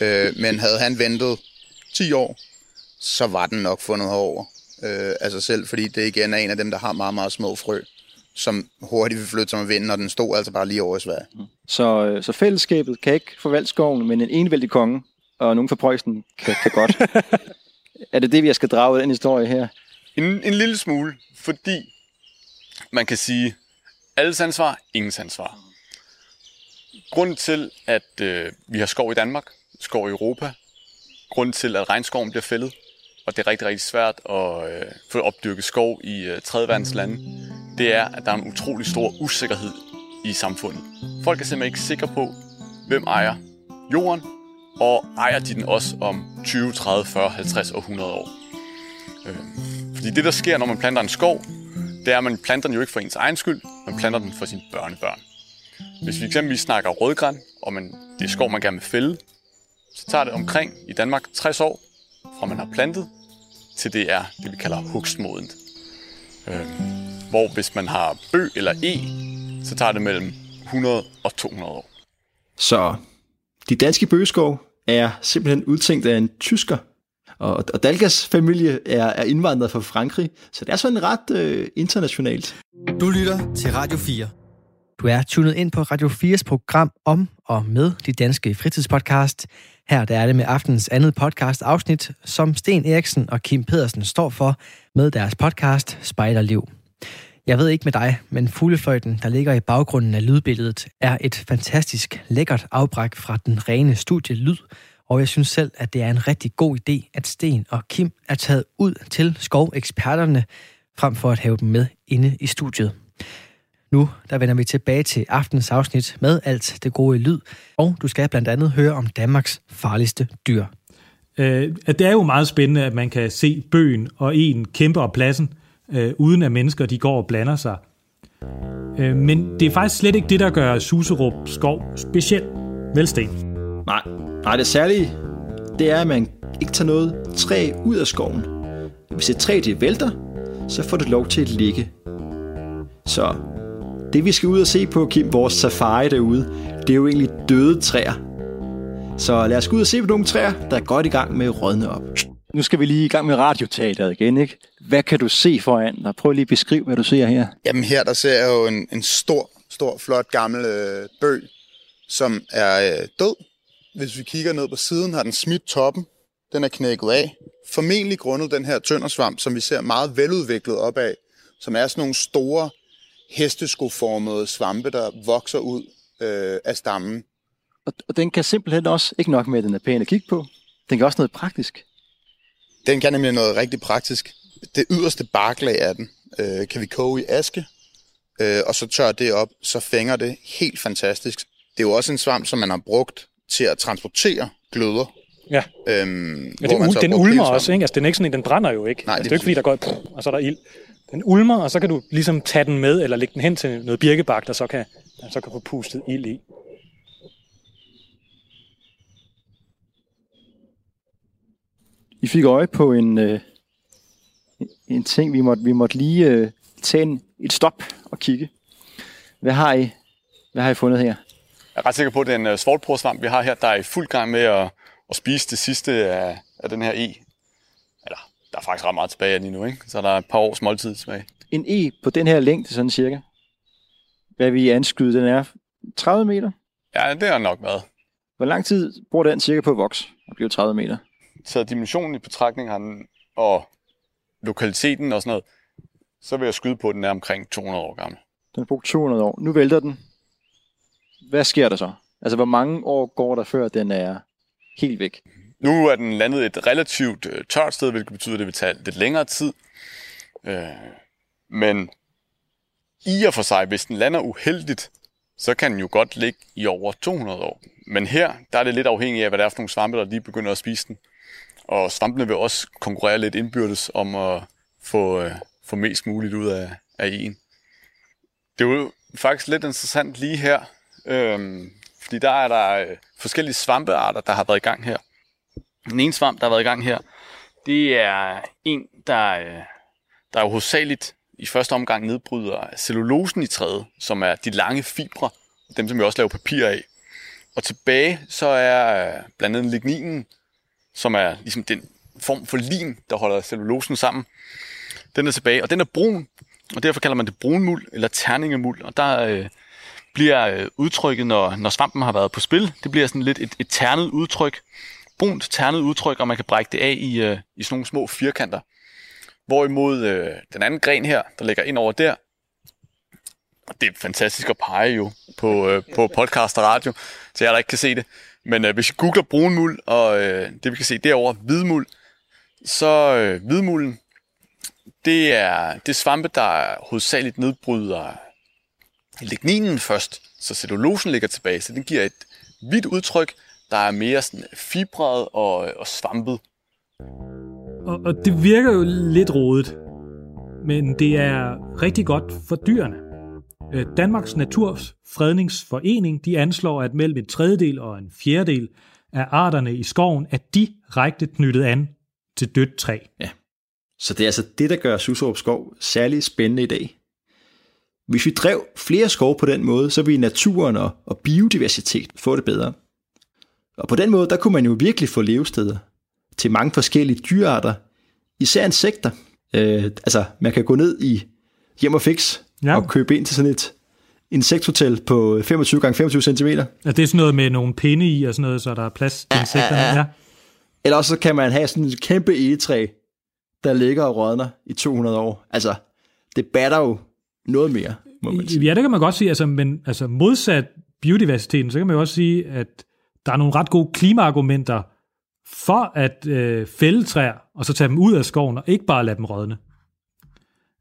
Øh, men havde han ventet 10 år, så var den nok fundet over øh, af sig selv, fordi det igen er en af dem, der har meget, meget små frø, som hurtigt vil flytte sig med vinden, og den stod altså bare lige over i Sverige. Mm. Så, øh, så fællesskabet kan ikke forvalte skoven, men en enevældig konge, og nogen fra Preussen kan, kan godt. *laughs* er det det, vi skal drage ud af den historie her? En, en lille smule, fordi man kan sige, alles ansvar, ingens ansvar. Grunden til, at øh, vi har skov i Danmark, skov i Europa, grunden til, at regnskoven bliver fældet, og det er rigtig, rigtig svært at øh, få opdyrket skov i øh, det er, at der er en utrolig stor usikkerhed i samfundet. Folk er simpelthen ikke sikre på, hvem ejer jorden, og ejer de den også om 20, 30, 40, 50 og 100 år. Øh, fordi det, der sker, når man planter en skov, det er, at man planter den jo ikke for ens egen skyld, man planter den for sine børnebørn. Hvis vi eksempelvis snakker rødgræn, og man, det er skov, man gerne vil fælde, så tager det omkring i Danmark 60 år, fra man har plantet, til det er det, vi kalder hugstmodent. Øh, hvor hvis man har bø eller e, så tager det mellem 100 og 200 år. Så de danske bøgeskov er simpelthen udtænkt af en tysker, og, og Dalgas familie er, er indvandret fra Frankrig, så det er sådan ret øh, internationalt. Du lytter til Radio 4. Du er tunet ind på Radio 4's program om og med de danske fritidspodcast. Her der er det med aftens andet podcast afsnit, som Sten Eriksen og Kim Pedersen står for med deres podcast Spejderliv. Jeg ved ikke med dig, men fuglefløjten, der ligger i baggrunden af lydbilledet, er et fantastisk lækkert afbræk fra den rene studielyd, og jeg synes selv, at det er en rigtig god idé, at Sten og Kim er taget ud til skoveksperterne, frem for at have dem med inde i studiet. Nu der vender vi tilbage til aftens afsnit med alt det gode lyd, og du skal blandt andet høre om Danmarks farligste dyr. Øh, det er jo meget spændende, at man kan se bøgen og en kæmpe op pladsen, øh, uden at mennesker de går og blander sig. Øh, men det er faktisk slet ikke det, der gør Suserup skov speciel. Vel, Sten? Nej, nej det særlige, det er, at man ikke tager noget træ ud af skoven. Hvis et træ det vælter, så får det lov til at ligge. Så det vi skal ud og se på, Kim, vores safari derude, det er jo egentlig døde træer. Så lad os gå ud og se på nogle træer, der er godt i gang med at rådne op. Nu skal vi lige i gang med radioteateret igen, ikke? Hvad kan du se foran dig? Prøv lige at beskrive, hvad du ser her. Jamen her, der ser jeg jo en, en stor, stor, flot gammel øh, bøg, som er øh, død. Hvis vi kigger ned på siden, har den smidt toppen. Den er knækket af. Formentlig grundet den her tøndersvamp, som vi ser meget veludviklet opad, som er sådan nogle store hesteskoformede svampe, der vokser ud øh, af stammen. Og, og den kan simpelthen også, ikke nok med, at den er pæn at kigge på, den kan også noget praktisk. Den kan nemlig noget rigtig praktisk. Det yderste barklag af den øh, kan vi koge i aske, øh, og så tør det op, så fænger det helt fantastisk. Det er jo også en svamp, som man har brugt til at transportere gløder. Ja. Øhm, Men det, den ulmer også, ikke? Altså, den er ikke sådan en, den brænder jo ikke. Nej, altså, det det er jo ikke, fordi der går et, og så er der ild. Den ulmer, og så kan du ligesom tage den med, eller lægge den hen til noget birkebak, der så kan, der så kan få pustet ild i. I fik øje på en, øh, en ting, vi måtte, vi måtte lige øh, tage en, et stop og kigge. Hvad har I, hvad har I fundet her? Jeg er ret sikker på, at det er en uh, vi har her, der er i fuld gang med at, at spise det sidste af, af den her e. Der er faktisk ret meget tilbage lige nu, ikke? Så der er et par års måltid tilbage. En E på den her længde, sådan cirka. Hvad vi anskyde, den er 30 meter. Ja, det har nok været. Hvor lang tid bruger den cirka på at vokse og blive 30 meter? Så dimensionen i betragtning har den, og lokaliteten og sådan noget, så vil jeg skyde på, at den er omkring 200 år gammel. Den har brugt 200 år. Nu vælter den. Hvad sker der så? Altså, hvor mange år går der, før den er helt væk? Nu er den landet et relativt øh, tørt sted, hvilket betyder, at det vil tage lidt længere tid. Øh, men i og for sig, hvis den lander uheldigt, så kan den jo godt ligge i over 200 år. Men her, der er det lidt afhængigt af, hvad det er for nogle svampe, der lige begynder at spise den. Og svampene vil også konkurrere lidt indbyrdes om at få, øh, få mest muligt ud af, af en. Det er jo faktisk lidt interessant lige her, øh, fordi der er der øh, forskellige svampearter, der har været i gang her. Den ene svamp, der har været i gang her, det er en, der, øh, der er jo hovedsageligt i første omgang nedbryder cellulosen i træet, som er de lange fibre, dem som vi også laver papir af. Og tilbage så er øh, blandt andet ligninen, som er ligesom den form for lim, der holder cellulosen sammen. Den er tilbage, og den er brun, og derfor kalder man det brunmuld eller terningemuld. Og der øh, bliver øh, udtrykket, når, når svampen har været på spil, det bliver sådan lidt et, et ternet udtryk, brunt ternet udtryk, og man kan brække det af i, øh, i sådan nogle små firkanter. Hvorimod øh, den anden gren her, der ligger ind over der, og det er fantastisk at pege jo på, øh, på podcast og radio, så jeg der ikke kan se det. Men øh, hvis I googler brunmuld, og øh, det vi kan se derovre, hvidmuld, så øh, hvidmulden, det er, det er svampe, der hovedsageligt nedbryder ligninen først, så cellulosen ligger tilbage, så den giver et hvidt udtryk, der er mere sådan fibret og, og svampet. Og, og det virker jo lidt rodet, men det er rigtig godt for dyrene. Øh, Danmarks Naturfredningsforening de anslår, at mellem en tredjedel og en fjerdedel af arterne i skoven er direkte knyttet an til dødt træ. Ja. Så det er altså det, der gør Suserup Skov særlig spændende i dag. Hvis vi drev flere skov på den måde, så ville naturen og, og biodiversitet få det bedre. Og på den måde, der kunne man jo virkelig få levesteder til mange forskellige dyrearter, især insekter. Øh, altså, man kan gå ned i hjem og fix ja. og købe ind til sådan et insekthotel på 25 x 25 cm. Ja, det er sådan noget med nogle pinde i og sådan noget, så der er plads til insekterne. Ja, ja, ja. Eller også så kan man have sådan et kæmpe egetræ, der ligger og rådner i 200 år. Altså, det batter jo noget mere, må man sige. Ja, det kan man godt sige, altså, men altså, modsat biodiversiteten, så kan man jo også sige, at der er nogle ret gode klimaargumenter for at øh, fælde træer, og så tage dem ud af skoven, og ikke bare lade dem rådne.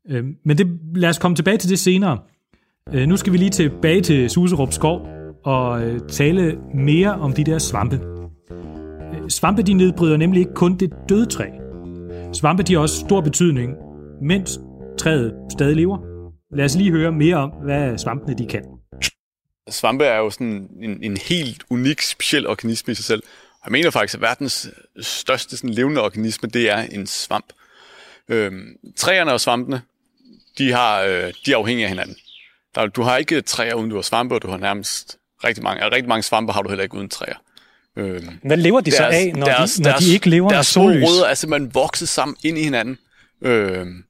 Øh, men det, lad os komme tilbage til det senere. Øh, nu skal vi lige tilbage til Suserup Skov og øh, tale mere om de der svampe. Øh, svampe de nedbryder nemlig ikke kun det døde træ. Svampe de har også stor betydning, mens træet stadig lever. Lad os lige høre mere om, hvad svampene de kan. Svampe er jo sådan en, en helt unik, speciel organisme i sig selv. Og jeg mener faktisk, at verdens største sådan, levende organisme, det er en svamp. Øhm, træerne og svampene, de, har, øh, de er afhængige af hinanden. Der, du har ikke træer uden du har svampe, og du har nærmest rigtig mange, rigtig mange svampe har du heller ikke uden træer. Øhm, Hvad lever de deres, så af, når, deres, de, når deres, de ikke lever deres af sollys? Deres rødder er simpelthen vokset sammen ind i hinanden. Øhm,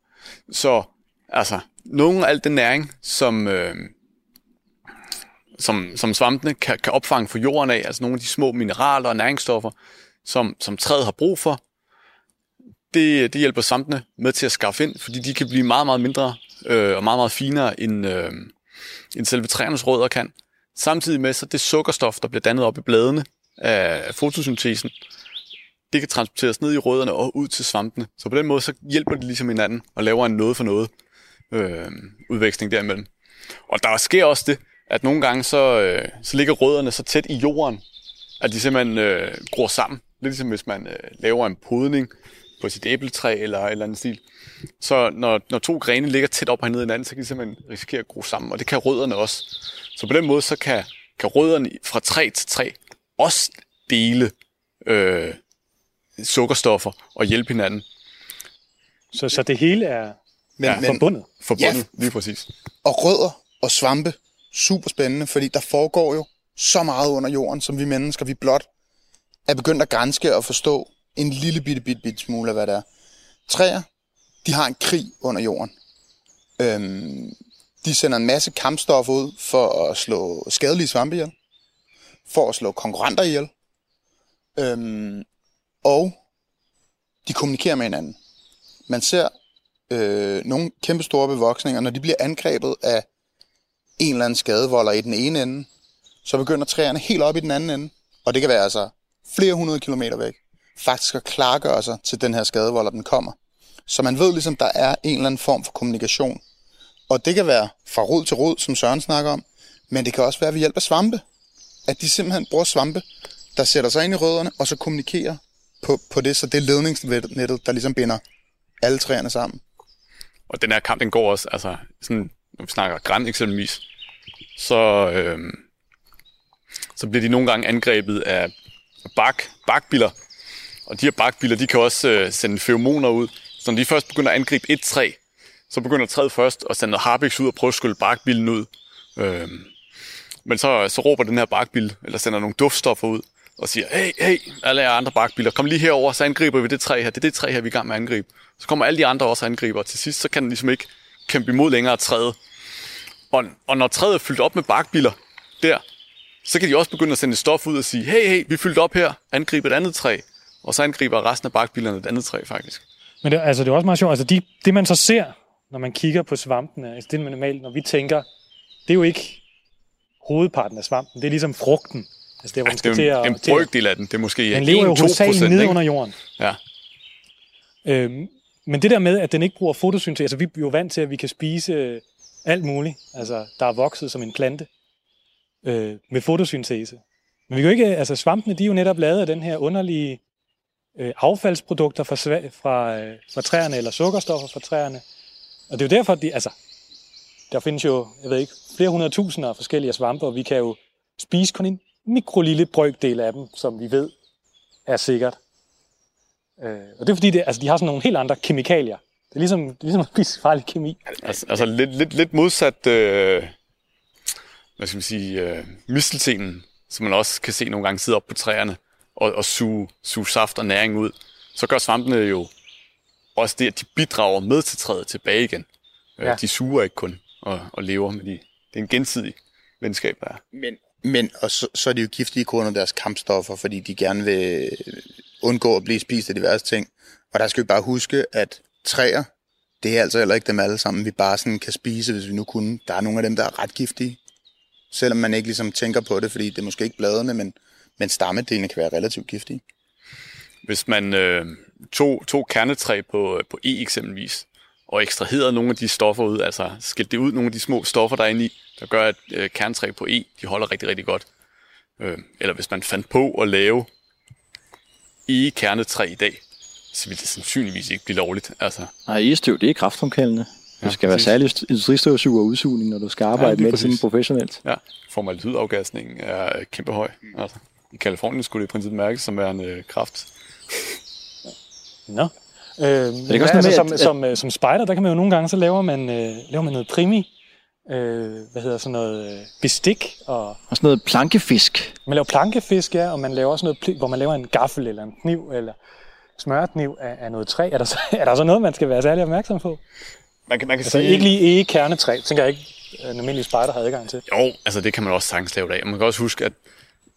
så altså, nogle af al den næring, som, øh, som, som svampene kan, kan opfange for jorden af, altså nogle af de små mineraler og næringsstoffer, som, som træet har brug for, det, det hjælper svampene med til at skaffe ind, fordi de kan blive meget, meget mindre øh, og meget, meget finere, end, øh, end selve træernes rødder kan. Samtidig med, så det sukkerstof, der bliver dannet op i bladene af fotosyntesen, det kan transporteres ned i rødderne og ud til svampene. Så på den måde, så hjælper de ligesom hinanden og laver en noget for noget øh, udveksling derimellem. Og der sker også det, at nogle gange så, øh, så ligger rødderne så tæt i jorden, at de simpelthen øh, gror sammen. Lidt ligesom hvis man øh, laver en podning på sit æbletræ eller et eller andet stil. Så når, når to grene ligger tæt op og ned i hinanden, så kan de simpelthen risikere at gro sammen, og det kan rødderne også. Så på den måde, så kan, kan rødderne fra træ til træ også dele øh, sukkerstoffer og hjælpe hinanden. Så, så det hele er men, ja, men, forbundet? Forbundet, ja, lige præcis. Og rødder og svampe, super spændende, fordi der foregår jo så meget under jorden, som vi mennesker, vi blot er begyndt at grænske og forstå en lille bitte, bitte, bitte smule af, hvad det er. Træer, de har en krig under jorden. Øhm, de sender en masse kampstof ud for at slå skadelige svampe ihjel, for at slå konkurrenter ihjel, øhm, og de kommunikerer med hinanden. Man ser øh, nogle kæmpe store bevoksninger, når de bliver angrebet af en eller anden skadevolder i den ene ende, så begynder træerne helt op i den anden ende, og det kan være altså flere hundrede kilometer væk, faktisk at klargøre sig til den her skadevolder, den kommer. Så man ved ligesom, der er en eller anden form for kommunikation. Og det kan være fra rod til rod, som Søren snakker om, men det kan også være ved hjælp af svampe. At de simpelthen bruger svampe, der sætter sig ind i rødderne, og så kommunikerer på, på det, så det er ledningsnettet, der ligesom binder alle træerne sammen. Og den her kamp, den går også, altså sådan, når vi snakker græn eksempelvis, så, øh, så bliver de nogle gange angrebet af bak, bakbiller. Og de her bakbiller, de kan også øh, sende feromoner ud. Så når de først begynder at angribe et træ, så begynder træet først at sende noget harpiks ud og prøve at skylle bakbillen ud. Øh, men så, så råber den her bakbil, eller sender nogle duftstoffer ud, og siger, hey, hey, alle jer andre bakbiler, kom lige herover, så angriber vi det træ her. Det er det træ her, vi er i gang med at angribe. Så kommer alle de andre også angriber, og til sidst, så kan den ligesom ikke kæmpe imod længere træet. Og, og når træet er fyldt op med bakbiler der, så kan de også begynde at sende stof ud og sige, hey, hey, vi er fyldt op her, angribe et andet træ. Og så angriber resten af bakbilerne et andet træ, faktisk. Men det, altså, det er også meget sjovt. Altså, de, det, man så ser, når man kigger på svampene, altså det man normalt, når vi tænker, det er jo ikke hovedparten af svampen. Det er ligesom frugten. Altså, det er, altså, det er en, en brøkdel af den. Det er måske Den lever jo hovedsageligt nede under jorden. Ja. Øhm, men det der med, at den ikke bruger fotosyntese, altså vi er jo vant til, at vi kan spise alt muligt, altså, der er vokset som en plante øh, med fotosyntese. Men vi kan jo ikke, altså svampene, de er jo netop lavet af den her underlige øh, affaldsprodukter fra, fra, øh, fra træerne, eller sukkerstoffer fra træerne. Og det er jo derfor, de, altså, der findes jo, jeg ved ikke, flere hundrede tusinder af forskellige svampe, og vi kan jo spise kun en mikrolille brøkdel af dem, som vi ved er sikkert. Øh, og det er fordi, det, altså, de har sådan nogle helt andre kemikalier. Det er ligesom, det er ligesom at spise farlig kemi. Altså, altså lidt, lidt, lidt modsat, øh, hvad skal man sige, øh, misteltenen, som man også kan se nogle gange sidde op på træerne og, og suge, suge saft og næring ud. Så gør svampene jo også det, at de bidrager med til træet tilbage igen. Ja. Ja. De suger ikke kun og, og lever, men de, det er en gensidig venskab, der er. Men, men og så, så er de jo giftige af deres kampstoffer, fordi de gerne vil undgå at blive spist af diverse ting. Og der skal vi bare huske, at træer, det er altså heller ikke dem alle sammen, vi bare sådan kan spise, hvis vi nu kunne. Der er nogle af dem, der er ret giftige. Selvom man ikke ligesom tænker på det, fordi det er måske ikke bladene, men, men stammedelene kan være relativt giftige. Hvis man øh, tog, tog kernetræ på, øh, på E eksempelvis, og ekstraherede nogle af de stoffer ud, altså skilte det ud nogle af de små stoffer, der er inde i, der gør, at øh, kernetræ på E, de holder rigtig, rigtig godt. Øh, eller hvis man fandt på at lave E-kernetræ i dag, så ville det sandsynligvis ikke blive lovligt. Altså, Nej, egestøv, det er kraftfremkaldende. Ja, Det skal være præcis. særlig industristøvsug og udsugning, når du skal arbejde lige med det sådan præcis. professionelt. ja, formaldehydafgasningen er kæmpe høj. Altså, I Kalifornien skulle det i princippet mærkes som værende øh, kraft. Nå. Øh, det ikke også altså, noget som, at- som, øh, som spider, der kan man jo nogle gange, så laver man, øh, laver man noget primi, øh, hvad hedder sådan noget, øh, bestik, og Og sådan noget plankefisk. man laver plankefisk, ja, og man laver også noget, hvor man laver en gaffel eller en kniv, eller smørkniv af, af noget træ. Er der, så, *laughs* er der så noget, man skal være særlig opmærksom på? Man kan, man kan Altså ikke lige e-kernetræ, tænker jeg ikke, øh, en almindelig spider har adgang til. Jo, altså det kan man også sagtens lave af. Man kan også huske, at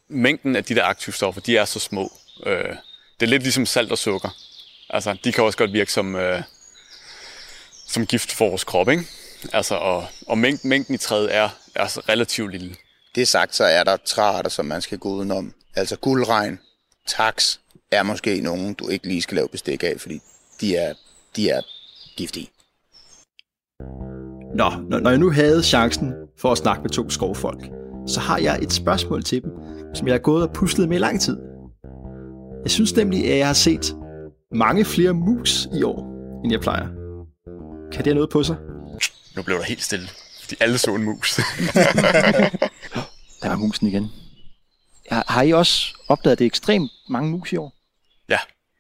mængden af de der aktivstoffer, de er så små. Øh, det er lidt ligesom salt og sukker. Altså, de kan også godt virke som, øh, som gift for vores krop, ikke? Altså, og, og mængden, mængden i træet er, er så relativt lille. Det sagt, så er der træarter, som man skal gå udenom. Altså guldregn, taks, er måske nogen, du ikke lige skal lave bestik af, fordi de er, de er giftige. Nå, når, jeg nu havde chancen for at snakke med to skovfolk, så har jeg et spørgsmål til dem, som jeg har gået og puslet med i lang tid. Jeg synes nemlig, at jeg har set mange flere mus i år, end jeg plejer. Kan det have noget på sig? Nu blev der helt stille, fordi alle så en mus. *laughs* Der var musen igen. Har, har I også opdaget, at det er ekstremt mange mus i år?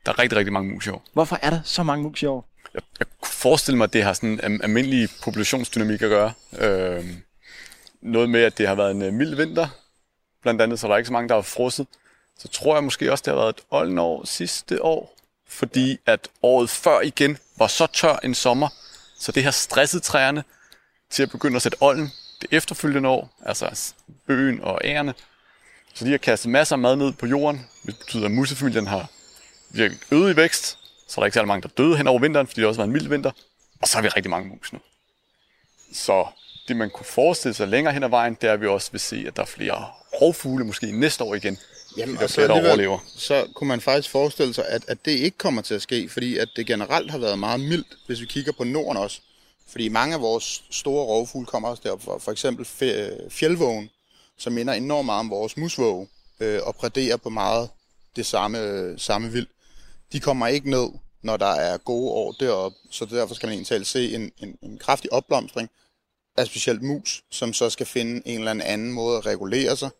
Der er rigtig, rigtig mange mus i år. Hvorfor er der så mange mus i år? Jeg, jeg kunne forestille mig, at det har sådan en almindelig populationsdynamik at gøre. Øh, noget med, at det har været en øh, mild vinter, blandt andet, så der er ikke så mange, der har frosset. Så tror jeg måske også, det har været et oldenår sidste år, fordi at året før igen var så tør en sommer, så det har stresset træerne til at begynde at sætte olden det efterfølgende år, altså bøgen og ærerne. Så de har kastet masser af mad ned på jorden, det betyder, at musefamilien har virkelig øget i vækst, så der er ikke særlig mange, der døde hen over vinteren, fordi det også var en mild vinter. Og så har vi rigtig mange mus nu. Så det, man kunne forestille sig længere hen ad vejen, det er, at vi også vil se, at der er flere rovfugle måske næste år igen. Jamen, der og så, flere, der alligevel, overlever. så kunne man faktisk forestille sig, at, at det ikke kommer til at ske, fordi at det generelt har været meget mildt, hvis vi kigger på Norden også. Fordi mange af vores store rovfugle kommer også derop fra. For eksempel fjeldvågen, som minder enormt meget om vores musvåge, øh, og præderer på meget det samme, samme vild. De kommer ikke ned, når der er gode år deroppe, så derfor skal man egentlig se en, en, en kraftig opblomstring af specielt mus, som så skal finde en eller anden måde at regulere sig.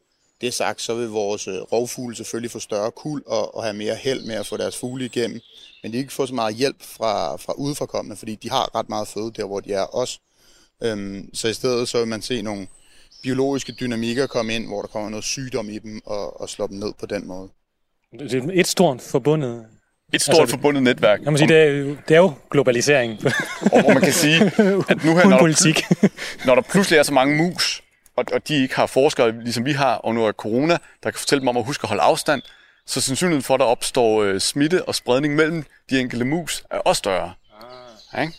Det sagt, så vil vores øh, rovfugle selvfølgelig få større kul og, og have mere held med at få deres fugle igennem. Men de ikke få så meget hjælp fra, fra udefrakommende, fordi de har ret meget føde der, hvor de er også. Øhm, så i stedet så vil man se nogle biologiske dynamikker komme ind, hvor der kommer noget sygdom i dem og, og slå dem ned på den måde. Det er et stort forbundet... Et stort altså, forbundet netværk. Jeg må sige, det er, jo- det er jo globalisering. Og hvor man kan sige, at nu her, når der, politik. når der pludselig er så mange mus, og, og de ikke har forskere, ligesom vi har, og nu er corona, der kan fortælle dem om at huske at holde afstand, så sandsynligheden for, at der opstår øh, smitte og spredning mellem de enkelte mus, er også større. Ja, ikke?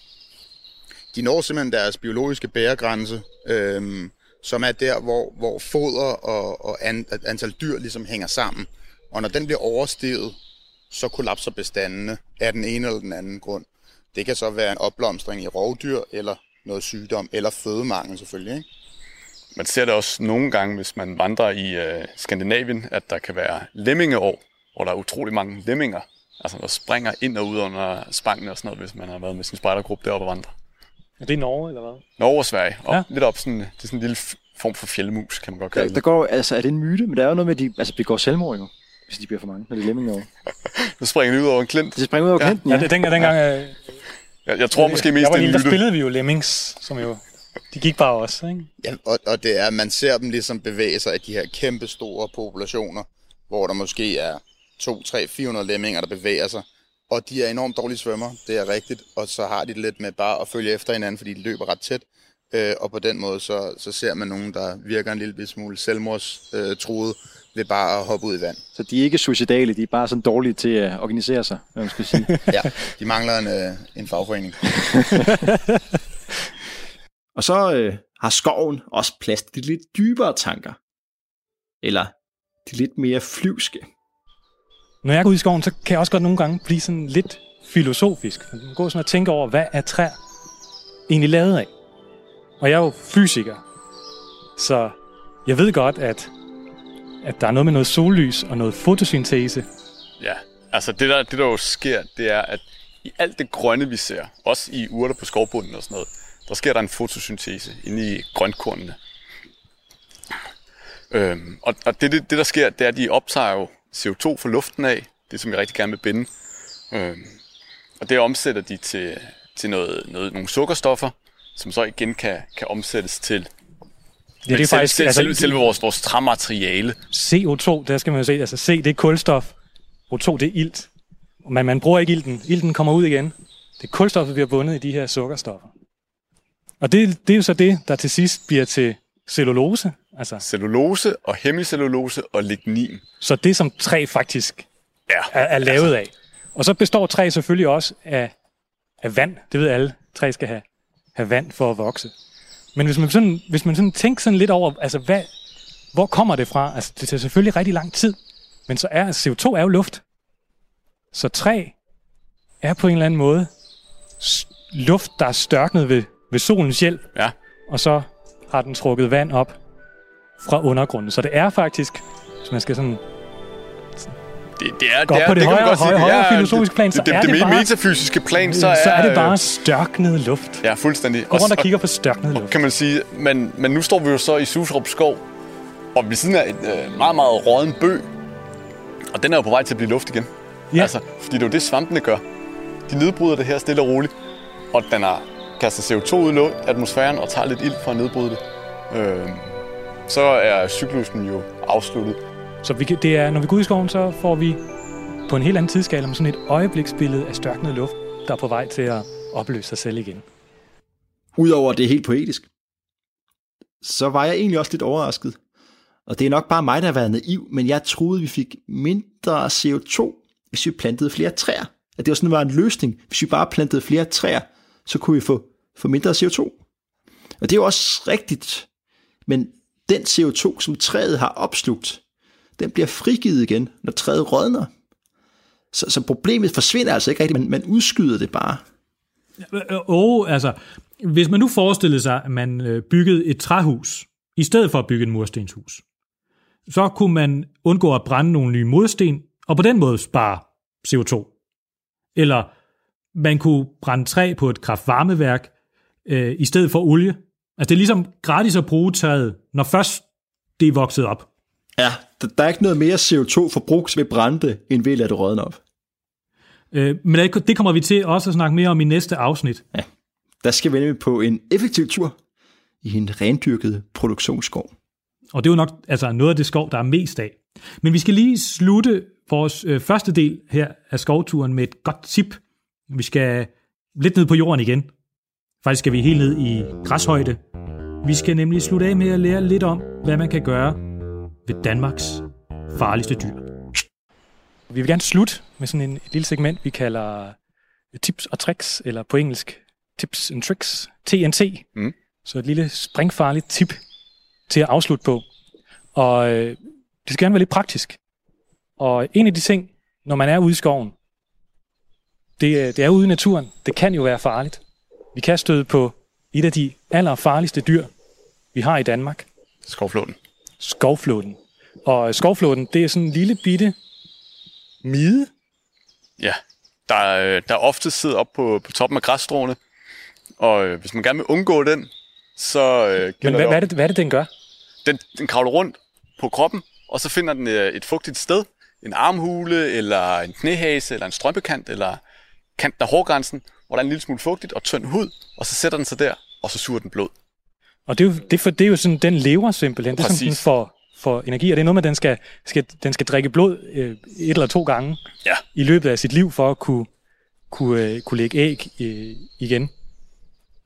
de når simpelthen deres biologiske bæregrænse, øhm, som er der, hvor, hvor foder og, og an, antal dyr ligesom hænger sammen. Og når den bliver oversteget, så kollapser bestandene af den ene eller den anden grund. Det kan så være en opblomstring i rovdyr, eller noget sygdom, eller fødemangel selvfølgelig. Ikke? Man ser det også nogle gange, hvis man vandrer i øh, Skandinavien, at der kan være lemmingeår, hvor der er utrolig mange lemminger, altså der springer ind og ud under spangen og sådan noget, hvis man har været med sin spejdergruppe deroppe og vandre. Er det Norge, eller hvad? Norge og Sverige, og Ja. ja. lidt op sådan, det er sådan en lille form for fjellemus, kan man godt Der, kalde der det. går, altså, er det en myte? Men der er jo noget med, at de altså, begår selvmord jo, hvis de bliver for mange, når de er lemminger over. *laughs* Nu springer de ud over en klint. De springer ud over Ja. kanten, Ja, ja. det dengang, dengang øh, Jeg, jeg tror måske mest, jeg var det lille, der spillede vi jo Lemmings, som jo, de gik bare også, ikke? Ja, og, og det er, man ser dem ligesom bevæge sig af de her kæmpe store populationer, hvor der måske er 2, 3, 400 lemminger, der bevæger sig. Og de er enormt dårlige svømmer, det er rigtigt. Og så har de det lidt med bare at følge efter hinanden, fordi de løber ret tæt. Øh, og på den måde, så, så ser man nogen, der virker en lille smule selvmordstruet ved bare at hoppe ud i vand. Så de er ikke suicidale, de er bare sådan dårlige til at organisere sig, hvad man skal sige. *laughs* Ja, de mangler en, øh, en fagforening. *laughs* Og så øh, har skoven også plads til de lidt dybere tanker. Eller de lidt mere flyvske. Når jeg går ud i skoven, så kan jeg også godt nogle gange blive sådan lidt filosofisk. Man går sådan og tænker over, hvad er træer egentlig lavet af? Og jeg er jo fysiker, så jeg ved godt, at, at der er noget med noget sollys og noget fotosyntese. Ja, altså det der, det der jo sker, det er, at i alt det grønne, vi ser, også i urter på skovbunden og sådan noget, der sker der en fotosyntese inde i grønkornene. Øhm, og og det, det, det, der sker, det er, at de optager jo CO2 fra luften af, det som jeg rigtig gerne vil binde. Øhm, og det omsætter de til, til noget, noget, nogle sukkerstoffer, som så igen kan, kan omsættes til Ja, det er selve, faktisk, selve, altså, selve, selve vores, vores træmateriale. CO2, der skal man jo se, altså C, det er kulstof, O2, det er ilt. Men man bruger ikke ilten. Ilten kommer ud igen. Det er kulstoffet, vi har bundet i de her sukkerstoffer. Og det, det er jo så det, der til sidst bliver til cellulose. Altså, Cellulose og hemicellulose og lignin. så det, som træ faktisk Ja, er, er lavet af. Og så består træ selvfølgelig også af, af vand. Det ved alle. Træ skal have, have vand for at vokse. Men hvis man sådan, hvis man sådan tænker sådan lidt over, altså hvad, hvor kommer det fra? Altså det tager selvfølgelig rigtig lang tid. Men så er CO2 er jo luft. Så træ er på en eller anden måde luft, der er størknet ved, ved solens hjælp. Ja. Og så har den trukket vand op fra undergrunden. Så det er faktisk, hvis man skal sådan Det, det er, Gå op det er, på det man højere- højere- det er- højere filosofiske plan, så det, det, er det, det det bare- metafysiske plan, så så er, er det bare øh, størknet luft. Ja, fuldstændig. Gå rundt og Og- kigger på størknet luft. kan man sige. Men, men nu står vi jo så i Susrup skov, og ved siden af en øh, meget, meget råden bøg. Og den er jo på vej til at blive luft igen. Ja. Altså, fordi det er jo det, svampene gør. De nedbryder det her stille og roligt. Og den har kastet CO2 ud i atmosfæren og tager lidt ild for at nedbryde det. Øh, så er cyklusen jo afsluttet. Så vi, det er, når vi går ud i skoven, så får vi på en helt anden tidsskala med sådan et øjebliksbillede af størknet luft, der er på vej til at opløse sig selv igen. Udover at det er helt poetisk, så var jeg egentlig også lidt overrasket. Og det er nok bare mig, der har været naiv, men jeg troede, vi fik mindre CO2, hvis vi plantede flere træer. At det var sådan var en løsning. Hvis vi bare plantede flere træer, så kunne vi få, få mindre CO2. Og det er jo også rigtigt. Men den CO2, som træet har opslugt, den bliver frigivet igen, når træet rådner. Så, så problemet forsvinder altså ikke rigtigt, men man udskyder det bare. Og altså, hvis man nu forestillede sig, at man øh, byggede et træhus, i stedet for at bygge et murstenshus, så kunne man undgå at brænde nogle nye mursten, og på den måde spare CO2. Eller man kunne brænde træ på et kraftvarmeværk, øh, i stedet for olie. Altså det er ligesom gratis at bruge træet, når først det er vokset op. Ja, der, er ikke noget mere CO2-forbrug ved brænde, end ved at lade det rådne op. Øh, men det- kommer vi til også at snakke mere om i næste afsnit. Der skal vi nemlig på en effektiv tur i en rendyrket produktionsskov. Og det er jo nok altså, noget af det skov, der er mest af. Men vi skal lige slutte vores øh, første del her af skovturen med et godt tip. Vi skal lidt ned på jorden igen. Faktisk skal vi helt ned i græshøjde. Vi skal nemlig slutte af med at lære lidt om, hvad man kan gøre ved Danmarks farligste dyr. Vi vil gerne slutte med sådan en, et lille segment, vi kalder tips og tricks, eller på engelsk tips and tricks, TNT. Mm. Så et lille springfarligt tip til at afslutte på. Og øh, det skal gerne være lidt praktisk. Og en af de ting, når man er ude i skoven, det, øh, det er ude i naturen. Det kan jo være farligt. Vi kan støde på et af de allerfarligste dyr, vi har i Danmark. Skovflåten. Skovflåten. Og skovflåten, det er sådan en lille bitte mide. Ja, der, øh, der ofte sidder op på, på toppen af græsstråene. Og øh, hvis man gerne vil undgå den, så øh, Men hvad, hvad, er det, hvad er det, den gør? den, den kravler rundt på kroppen, og så finder den øh, et fugtigt sted. En armhule, eller en knæhase, eller en strømpekant, eller kanten af hårgrænsen, hvor der er en lille smule fugtigt og tynd hud, og så sætter den sig der, og så suger den blod. Og det er jo, det for, det er jo sådan, den lever simpelthen. Det er sådan, den Præcis. får, får energi, og det er noget med, at den skal, skal, den skal drikke blod øh, et eller to gange Ja. i løbet af sit liv, for at kunne, kunne, øh, kunne lægge æg øh, igen.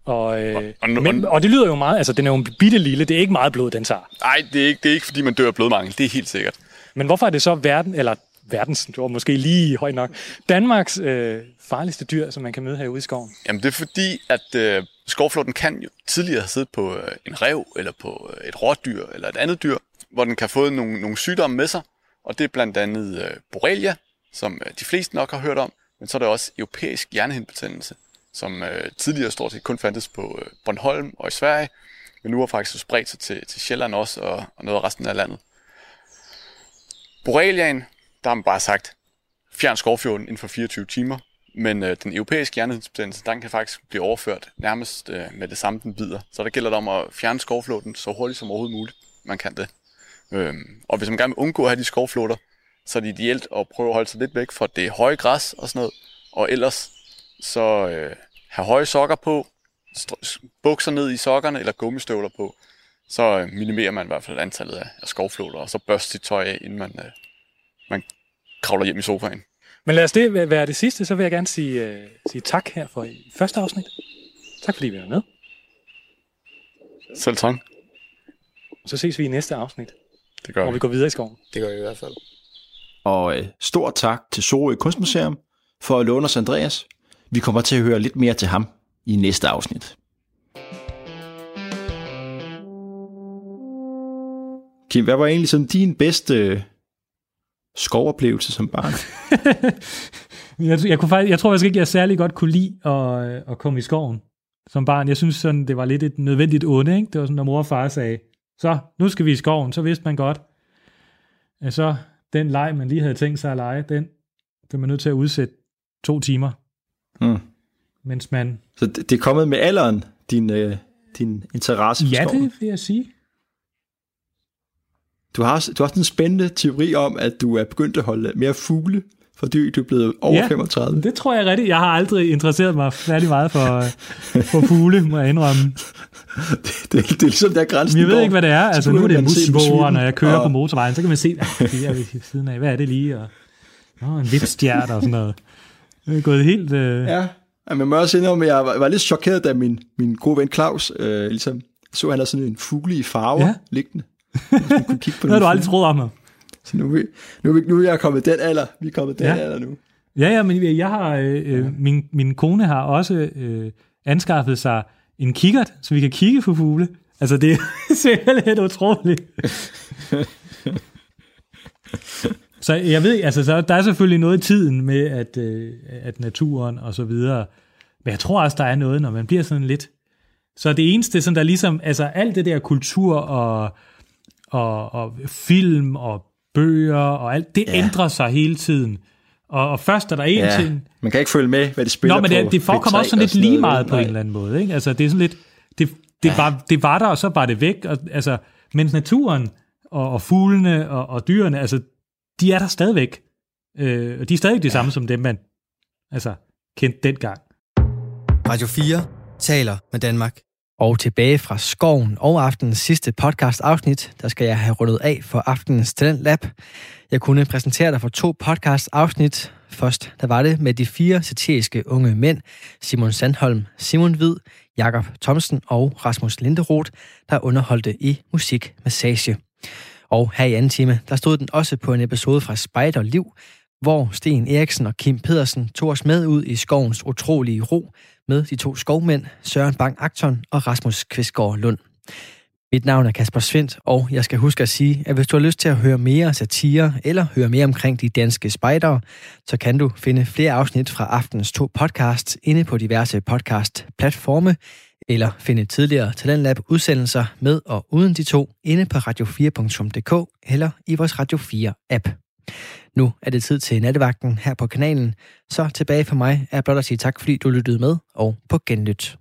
Og, øh, Og- og, men, og det lyder jo meget, altså den er jo en bitte lille, det er ikke meget blod, den tager. Nej, det er, ikke, det er ikke, fordi man dør af blodmangel. Det er helt sikkert. Men hvorfor er det så verden, eller verdens, det var måske lige højt nok, Danmarks øh, farligste dyr, som man kan møde herude i skoven? Jamen, det er fordi, at øh, skovflåten kan jo tidligere have siddet på øh, en rev, eller på øh, et rådyr, eller et andet dyr, hvor den kan have fået nogle, nogle sygdomme med sig. Og det er blandt andet øh, borrelia, som øh, de fleste nok har hørt om, men så er der også europæisk hjernehindbetændelse, som øh, tidligere stort set kun fandtes på øh, Bornholm og i Sverige, men nu har faktisk spredt sig til, til Sjælland også, og, og noget af resten af landet. Borreliaen, der har man bare sagt, fjern skovfjorden inden for 24 timer, men øh, den europæiske hjernehindebetændelse, den kan faktisk blive overført nærmest øh, med det samme, den bider. Så der gælder det om at fjerne skovflåten så hurtigt som overhovedet muligt. Man kan det. Øh, og hvis man gerne vil undgå at have de skovflåter, så er det ideelt at prøve at holde sig lidt væk fra det høje græs og sådan noget. Og ellers så øh, have høje sokker på, str- bukser ned i sokkerne eller gummistøvler på. Så øh, minimerer man i hvert fald antallet af, af skovflåter, og så børste sit tøj af, inden man, øh, man kravler hjem i sofaen. Men lad os det væ- være det sidste, så vil jeg gerne sige, øh, sige tak her for i første afsnit. Tak fordi vi var med. Selv tak. Så ses vi i næste afsnit, Det gør hvor vi. vi går videre i skoven. Det gør vi i hvert fald. Og øh, stor tak til Sorø Kunstmuseum for at låne os Andreas. Vi kommer til at høre lidt mere til ham i næste afsnit. Kim, hvad var egentlig sådan din bedste skovoplevelse som barn? *laughs* Jeg, jeg, kunne faktisk, jeg tror faktisk ikke, jeg særlig godt kunne lide at, øh, at komme i skoven som barn. Jeg synes sådan, det var lidt et nødvendigt onde. Ikke? Det var sådan, når mor og far sagde, så nu skal vi i skoven, så vidste man godt, at så den leg, man lige havde tænkt sig at lege, den blev man nødt til at udsætte to timer, Hmm. mens man... Så det, det er kommet med alderen, din, øh, din interesse for Ja, skoven. det vil jeg sige. Du har, også- du har sådan en spændende teori om, at du er begyndt at holde mere fugle, fordi du er blevet over Ja. 35. Det tror jeg rigtigt. Jeg har aldrig interesseret mig særlig meget for, *laughs* for fugle, må jeg indrømme. Det, det er ligesom der grænsen Men jeg ved ikke, hvad det er. Så Altså, nu er det musvåger, når jeg kører og- på motorvejen, så kan man se, at det er ved siden af. Hvad er det lige? Og, Nå, en vipstjert og sådan noget. Det er gået helt... Øh... Ja, men jeg må også indrømme, at jeg var, var lidt chokeret, da min, min gode ven Claus øh, ligesom, så han havde sådan en fugle i farver ja. liggende. Hvis man kunne kigge på *laughs* Det har du aldrig troet om mig. Så nu, vi- nu, vi- nu er jeg kommet den alder. Vi er kommet den Ja. ja. alder nu. Ja, ja, men jeg har, øh, øh, min, min kone har også øh, anskaffet sig en kikkert, så vi kan kigge på fugle. Altså, det *laughs* er simpelthen utroligt. *laughs* så jeg ved, altså, så der er selvfølgelig noget i tiden med, at, øh, at naturen og så videre, men jeg tror også, der er noget, når man bliver sådan lidt... Så det eneste, som der ligesom, altså alt det der kultur og, og, og film og bøger og alt, det ja. Ja. ændrer sig hele tiden. Og, og først er der en Ja, ting, man kan ikke følge med, hvad det spiller Nå, men på det, det forekommer P3 også sådan og lidt lige noget, meget vel? på en Nej. eller anden måde. Ikke? Altså, det er sådan lidt, det, det, ja. var, det var der, og så var det væk. Og, altså, mens naturen og, og fuglene og, og dyrene, altså, de er der stadigvæk. Øh, og de er stadig de samme som dem, man altså, kendte dengang. Radio 4 taler med Danmark. Og tilbage fra skoven og aftenens sidste podcast afsnit, der skal jeg have rundet af for aftenens Talent Lab. Jeg kunne præsentere dig for to podcast afsnit. Først, der var det med de fire satiriske unge mænd, Simon Sandholm, Simon Hvid, Jakob Thomsen og Rasmus Linderoth, der underholdte i Musikmassage. Og her i anden time, der stod den også på en episode fra Spejder Liv, hvor Sten Eriksen og Kim Pedersen tog os med ud i skovens utrolige ro med de to skovmænd, Søren Bang Akton og Rasmus Kvistgaard Lund. Mit navn er Kasper Svendt, og jeg skal huske at sige, at hvis du har lyst til at høre mere satire eller høre mere omkring de danske spejdere, så kan du finde flere afsnit fra aftens to podcasts inde på diverse podcast-platforme Eller finde tidligere Talentlab udsendelser med og uden de to inde på radio4.dk eller i vores Radio 4 app. Nu er det tid til nattevagten her på kanalen, så tilbage for mig er blot at sige tak, fordi du lyttede med, og på genlyt.